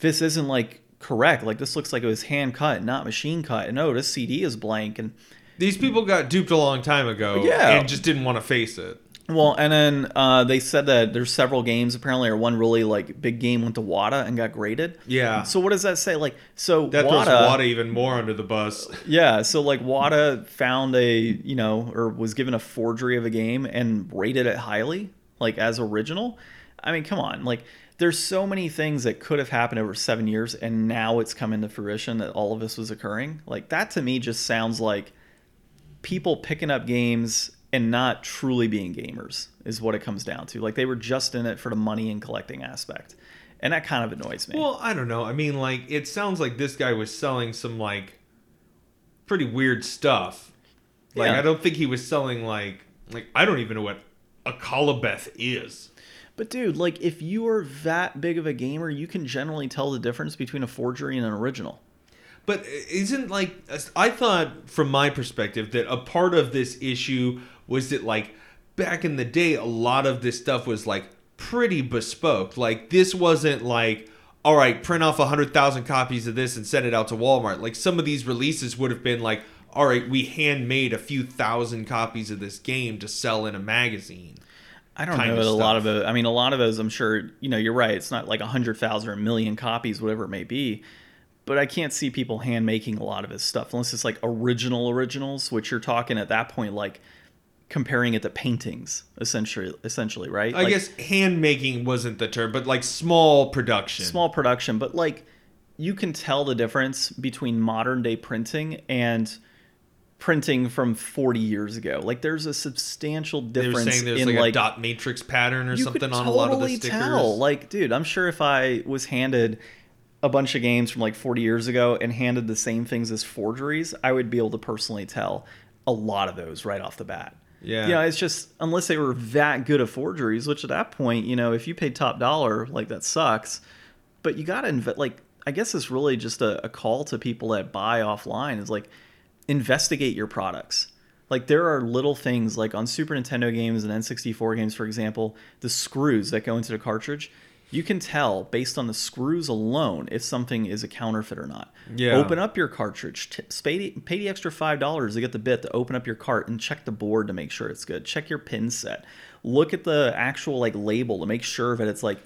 this isn't, like, correct. Like, this looks like it was hand cut, not machine cut. And, oh, this CD is blank. And, These people got duped a long time ago Yeah. and just didn't want to face it. Well, and then uh, they said that there's several games, apparently, or one really, like, big game went to WATA and got graded. Yeah. So what does that say? Like, so That throws WATA, Wata even more under the bus. Yeah, so like WATA found a, you know, or was given a forgery of a game and rated it highly, like as original. I mean, come on. Like there's so many things that could have happened over 7 years and now it's come into fruition that all of this was occurring. Like that to me just sounds like people picking up games and not truly being gamers is what it comes down to. Like they were just in it for the money and collecting aspect. And that kind of annoys me. Well, I don't know. I mean, like, it sounds like this guy was selling some, like, pretty weird stuff. Like, Yeah. I don't think he was selling, like, like I don't even know what a Colabeth is. But dude, like if you are that big of a gamer, you can generally tell the difference between a forgery and an original. But isn't like I thought from my perspective that a part of this issue was that like back in the day a lot of this stuff was like pretty bespoke. Like this wasn't like all right, print off 100,000 copies of this and send it out to Walmart. Like some of these releases would have been like all right, we handmade a few thousand copies of this game to sell in a magazine. I don't know a lot of stuff. I mean, a lot of those, I'm sure, you know, you're right. It's not like a hundred thousand or a million copies, whatever it may be. But I can't see people hand making a lot of his stuff unless it's like original originals, which you're talking at that point like comparing it to paintings, essentially. Essentially, right? I Like, guess hand making wasn't the term, but like small production. small production, but like you can tell the difference between modern day printing and printing from 40 years ago. Like there's a substantial difference saying there's in like, like a dot matrix pattern or something on a lot of the totally stickers. tell. Like, dude, I'm sure if I was handed a bunch of games from like 40 years ago and handed the same things as forgeries, I would be able to personally tell a lot of those right off the bat. Yeah. You know, it's just unless they were that good at forgeries, which at that point, you know, if you paid top dollar, like that sucks. But you gotta invest. Like, I guess it's really just a, a call to people that buy offline. Is like investigate your products. Like there are little things like on Super Nintendo games and N64 games, for example, the screws that go into the cartridge. You can tell based on the screws alone if something is a counterfeit or not. Yeah. Open up your cartridge. T- pay, pay the extra five dollars to get the bit to open up your cart and check the board to make sure it's good. Check your pin set. Look at the actual like label to make sure that it's like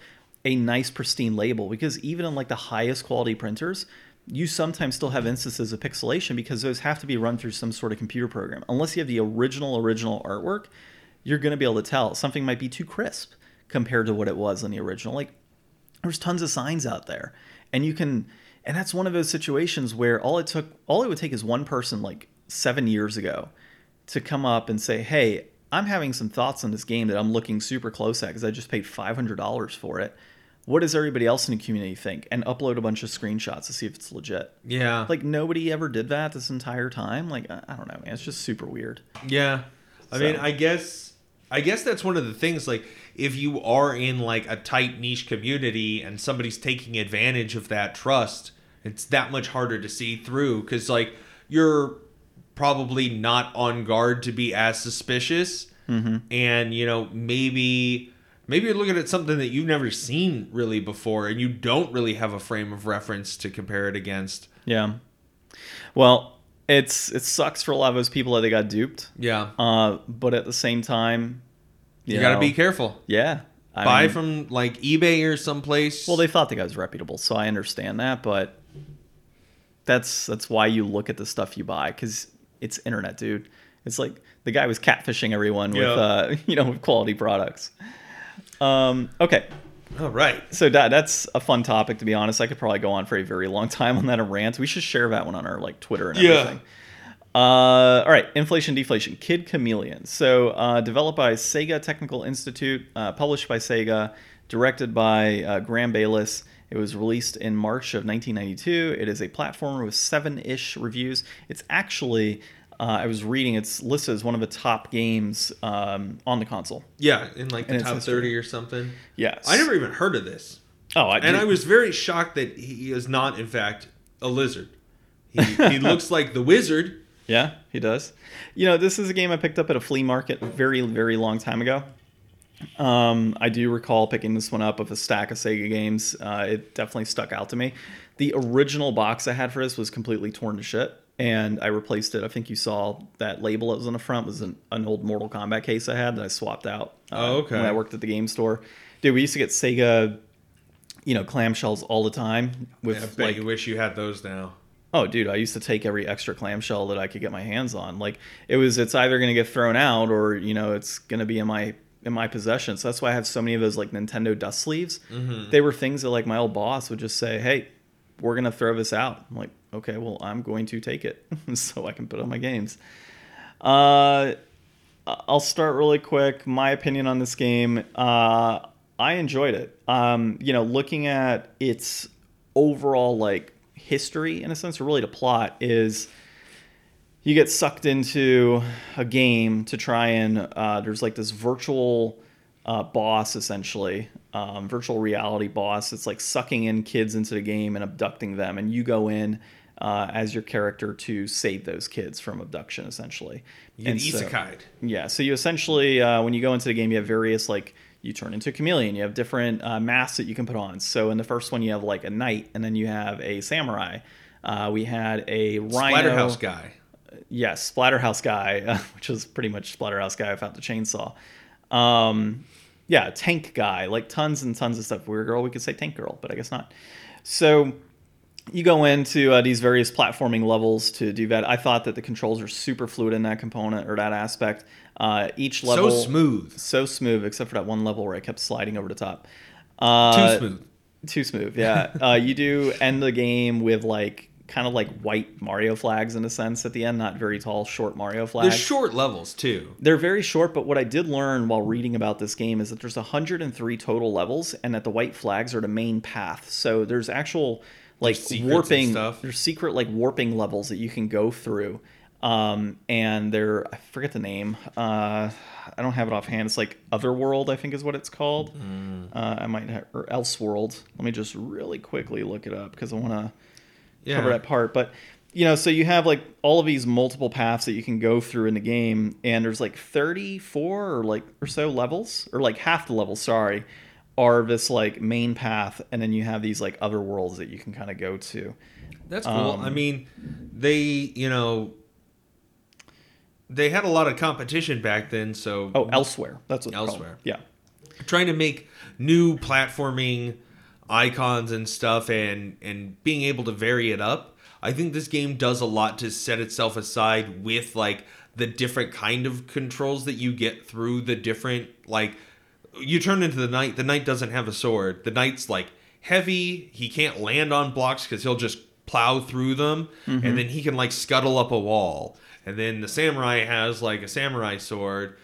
a nice pristine label because even in like the highest quality printers, you sometimes still have instances of pixelation because those have to be run through some sort of computer program. Unless you have the original original artwork, you're going to be able to tell something might be too crisp compared to what it was in the original. Like there's tons of signs out there and you can and that's one of those situations where all it took all it would take is one person like 7 years ago to come up and say, "Hey, I'm having some thoughts on this game that I'm looking super close at because I just paid $500 for it. what does everybody else in the community think and upload a bunch of screenshots to see if it's legit Yeah. like nobody ever did that this entire time like i, I don't know man it's just super weird Yeah. I So- mean, I guess I guess that's one of the things like if you are in like a tight niche community and somebody's taking advantage of that trust, it's that much harder to see through cuz like you're probably not on guard to be as suspicious. Mm-hmm. And you know, maybe maybe you're looking at something that you've never seen really before and you don't really have a frame of reference to compare it against. yeah well it's it sucks for a lot of those people that they got duped Yeah. uh but at the same time You, got to know, be careful. yeah I Buy mean- from like eBay or someplace. Well, they thought the guy was reputable, so I understand that, but that's that's why you look at the stuff you buy because it's internet, dude. It's like the guy was catfishing everyone with uh, you know with quality products. Um, okay, All right. so that that's a fun topic to be honest. I could probably go on for a very long time on that rant. We should share that one on our like Twitter and Yeah. everything. Uh, all right, inflation deflation. Kid Chameleon. So uh, developed by Sega Technical Institute, uh, published by Sega, directed by uh, Graeme Bayless. It was released in March of 1992. It is a platformer with seven-ish reviews. It's actually, uh, I was reading, it's listed as one of the top games um, on the console. Yeah, in like the And top 30 or something. Yes. I never even heard of this. Oh, I, And I was very shocked that he is not, in fact, a lizard. He, he looks like the wizard. Yeah, he does. You know, this is a game I picked up at a flea market a very, very long time ago. Um, I do recall picking this one up of a stack of Sega games. Uh, it definitely stuck out to me. The original box I had for this was completely torn to shit, and I replaced it. I think you saw that label that was on the front was an, an old Mortal Kombat case I had that I swapped out. uh, Oh, okay. When I worked at the game store, dude, we used to get Sega, you know, clamshells all the time with I bet like you wish you had those now. Oh, dude, I used to take every extra clamshell that I could get my hands on. Like it was, it's either going to get thrown out or you know it's going to be in my in my possession. So that's why I have so many of those like Nintendo dust sleeves. They were things that like my old boss would just say, "Hey, we're gonna throw this out." I'm like, "Okay, well, I'm going to take it so I can put on my games." Uh, I'll start really quick. My opinion on this game, uh, I enjoyed it. Um, you know, looking at its overall like history in a sense, or really the plot is you get sucked into a game to try and uh, there's like this virtual uh, boss essentially um, virtual reality boss it's like sucking in kids into the game and abducting them and you go in uh, as your character to save those kids from abduction essentially You And so- yeah, so you essentially, uh, when you go into the game, you have various like you turn into a chameleon. You have different uh, masks that you can put on. So in the first one, you have like a knight, and then you have a samurai. Uh, we had a rhino. Splatterhouse guy. Yes, Splatterhouse guy, uh, which is pretty much Splatterhouse guy without the chainsaw. Um, yeah, tank guy, like tons and tons of stuff. Weird girl, we could say tank girl, but I guess not. So you go into uh, these various platforming levels to do that. I thought that the controls are super fluid in that component or that aspect. Uh, each level so smooth. so smooth, except for that one level where I kept sliding over the top. Uh, Too smooth. too smooth, yeah. uh, you do end the game with like kind of like white Mario flags in a sense at the end, not very tall, short Mario flags. They're short levels, too. They're very short, but what I did learn while reading about this game is that there's 103 total levels, and that the white flags are the main path. So there's actual like warping. stuff. There's secret like warping levels that you can go through, um, and they're I forget the name. Uh, I don't have it offhand. It's like Otherworld, I think is what it's called. Hmm. Uh, I might have, or Elseworld. Let me just really quickly look it up because I want to Yeah. cover that part. But you know, so you have like all of these multiple paths that you can go through in the game, and there's like 34 or like or so levels, or like half the levels. Sorry, are this like main path, and then you have these like other worlds that you can kind of go to. That's cool. Um, I mean, they, you know, they had a lot of competition back then, so Oh, elsewhere. That's what. Elsewhere. Yeah. trying to make new platforming icons and stuff and and being able to vary it up. I think this game does a lot to set itself aside with like the different kind of controls that you get through the different like you turn into the knight. The knight doesn't have a sword. The knight's like heavy. He can't land on blocks because he'll just plow through them, and then he can like scuttle up a wall. And then the samurai has like a samurai sword.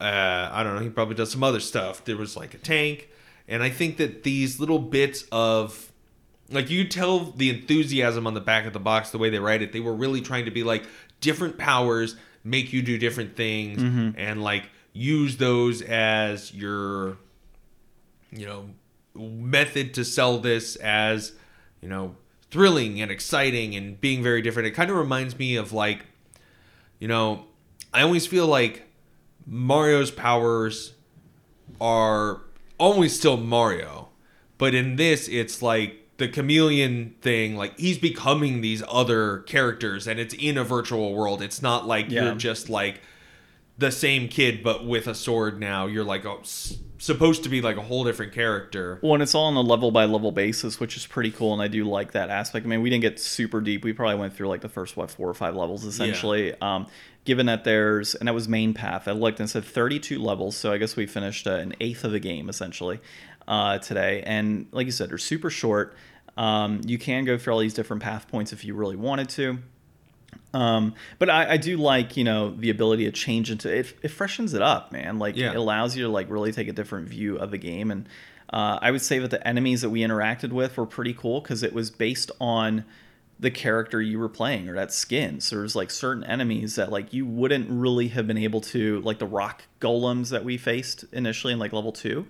Uh, I don't know. He probably does some other stuff. There was like a tank, And I think that these little bits of like you tell the enthusiasm on the back of the box the way they write it, they were really trying to be like different powers make you do different things and like use those as your you know method to sell this as you know thrilling and exciting and being very different it kind of reminds me of like you know i always feel like mario's powers are always still mario but in this it's like the chameleon thing like he's becoming these other characters and it's in a virtual world it's not like Yeah. you're just like the same kid but with a sword now you're like oh, s- supposed to be like a whole different character Well, and it's all on a level by level basis, which is pretty cool, and I do like that aspect. I mean, we didn't get super deep. We probably went through like the first what four or five levels essentially. Um, given that there's and that was main path. I looked and said 32 levels, so I guess we finished uh, an eighth of the game essentially uh, today. And like you said, they're super short. Um, you can go through all these different path points if you really wanted to. Um, but I, I do like you know the ability to change into it. It freshens it up, man. Like Yeah. it allows you to like really take a different view of the game. And uh, I would say that the enemies that we interacted with were pretty cool because it was based on the character you were playing or that skin. So there's like certain enemies that like you wouldn't really have been able to like the rock golems that we faced initially in like level two.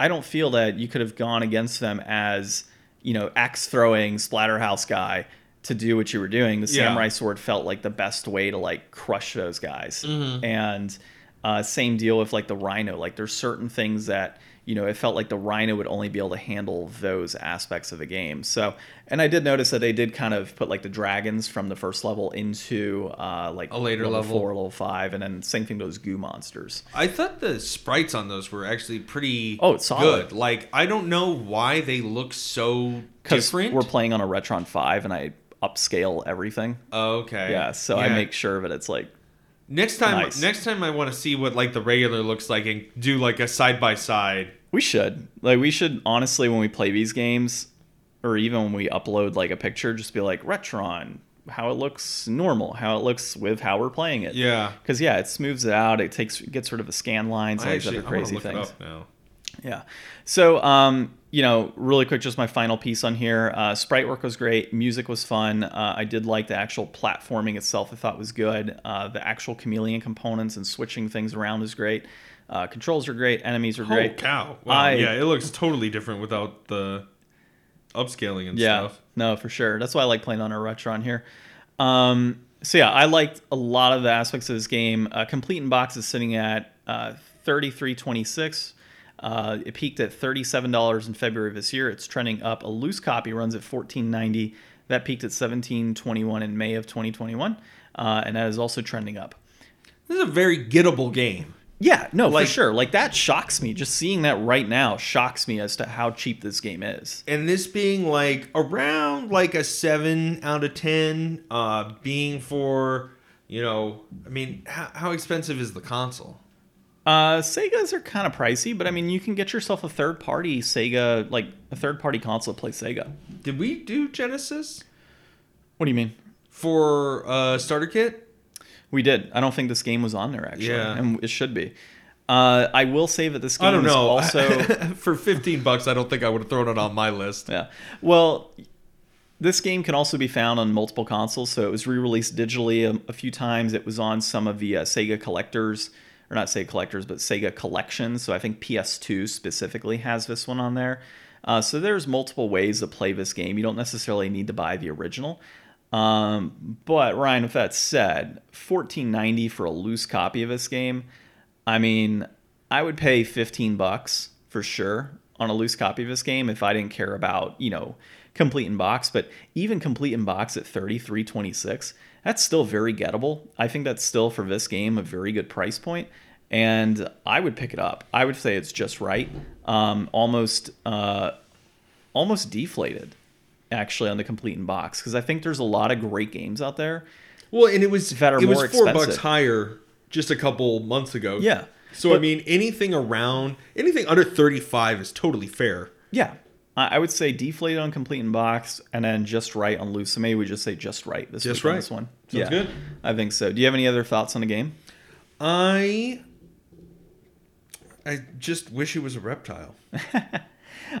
I don't feel that you could have gone against them as you know axe throwing splatterhouse guy to do what you were doing. The Yeah. samurai sword felt like the best way to like crush those guys. And uh, same deal with like the rhino. Like there's certain things that you know it felt like the rhino would only be able to handle those aspects of the game. So and I did notice that they did kind of put like the dragons from the first level into uh, like A later level, level. four, level five, and then same thing those goo monsters. I thought the sprites on those were actually pretty Oh, it's solid. good. Like I don't know why they look so Because different. we're playing on a Retron five, and I upscale everything. oh, okay. Yeah, so I make sure that it's like next time. Nice. Next time, I want to see what like the regular looks like and do like a side by side. we should like we should honestly when we play these games, or even when we upload like a picture, just be like Retron, how it looks normal, how it looks with how we're playing it. Yeah. Because yeah, it smooths it out. It takes gets rid of the scan lines, all I these actually other crazy things. now. Yeah. So, um, you know, really quick, just my final piece on here. Uh, sprite work was great. Music was fun. Uh, I did like the actual platforming itself. I thought was good. Uh, the actual chameleon components and switching things around is great. Uh, controls are great. Enemies are great. Cow! Wow. I, yeah, it looks totally different without the upscaling and yeah, stuff. No, for sure. That's why I like playing on a Retron here. Um, so yeah, I liked a lot of the aspects of this game. Uh, complete in box is sitting at uh, 3326 uh, it peaked at thirty seven dollars in February of this year. It's trending up. A loose copy runs at fourteen ninety. That peaked at seventeen twenty one in May of twenty twenty one, uh, and that is also trending up. This is a very gettable game. Yeah, no, Like- for sure. Like that shocks me. Just seeing that right now shocks me as to how cheap this game is. and this being like around like a seven out of ten uh being for you know i mean how, how expensive is the console Uh, Segas are kind of pricey, but I mean, you can get yourself a third party Sega, like a third party console to play Sega. did we do genesis What do you mean? for uh starter kit We did. I don't think this game was on there actually, Yeah. and it should be. Uh, I will say that this game i don't is know also for 15 bucks i don't think i would have thrown it on my list yeah. Well, this game can also be found on multiple consoles. So it was re-released digitally a, a few times. It was on some of the uh, Sega collectors, or not Sega collectors, but Sega collections. So I think PS2 specifically has this one on there. Uh, so there's multiple ways to play this game. You don't necessarily need to buy the original. Um, but Ryan, with that said, 14.90 for a loose copy of this game. I mean, I would pay 15 bucks for sure on a loose copy of this game if I didn't care about, you know, complete in box, but even complete in box at 33.26, that's still very gettable. I think that's still for this game a very good price point and I would pick it up. I would say it's just right. Um, almost uh, almost deflated actually on the complete in box because I think there's a lot of great games out there. well and it was That are it was four bucks higher just a couple months ago Yeah. so i mean anything around anything under 35 is totally fair Yeah. I would say deflated on complete in box and then just right on loose. So maybe we just say just right this Just week on this one. Sounds good. I think so. Do you have any other thoughts on the game? I I just wish it was a reptile.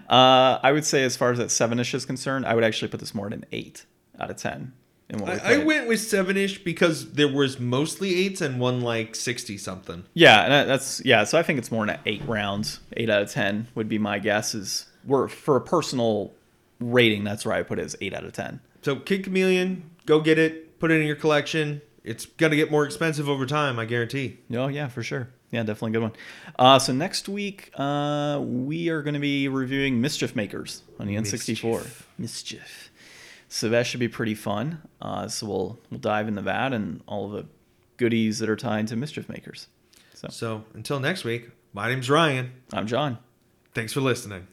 Uh, I would say, as far as that seven ish is concerned, I would actually put this more at an eight out of ten. in what we I, I went with seven ish because there was mostly eights and one like sixty something. Yeah, and that's yeah. So I think it's more in an eight rounds. Eight out of ten would be my guess. Is we're for a personal rating. That's where I put it as eight out of ten. So Kid Chameleon, go get it, put it in your collection. It's gonna get more expensive over time, I guarantee. Oh yeah, for sure. Yeah, definitely a good one. Uh, so next week uh, we are going to be reviewing Mischief Makers on the N64. Mischief. Mischief. So that should be pretty fun. Uh, so we'll we'll dive into that and all of the goodies that are tied to Mischief Makers. So So until next week, my name's Ryan. I'm John. Thanks for listening.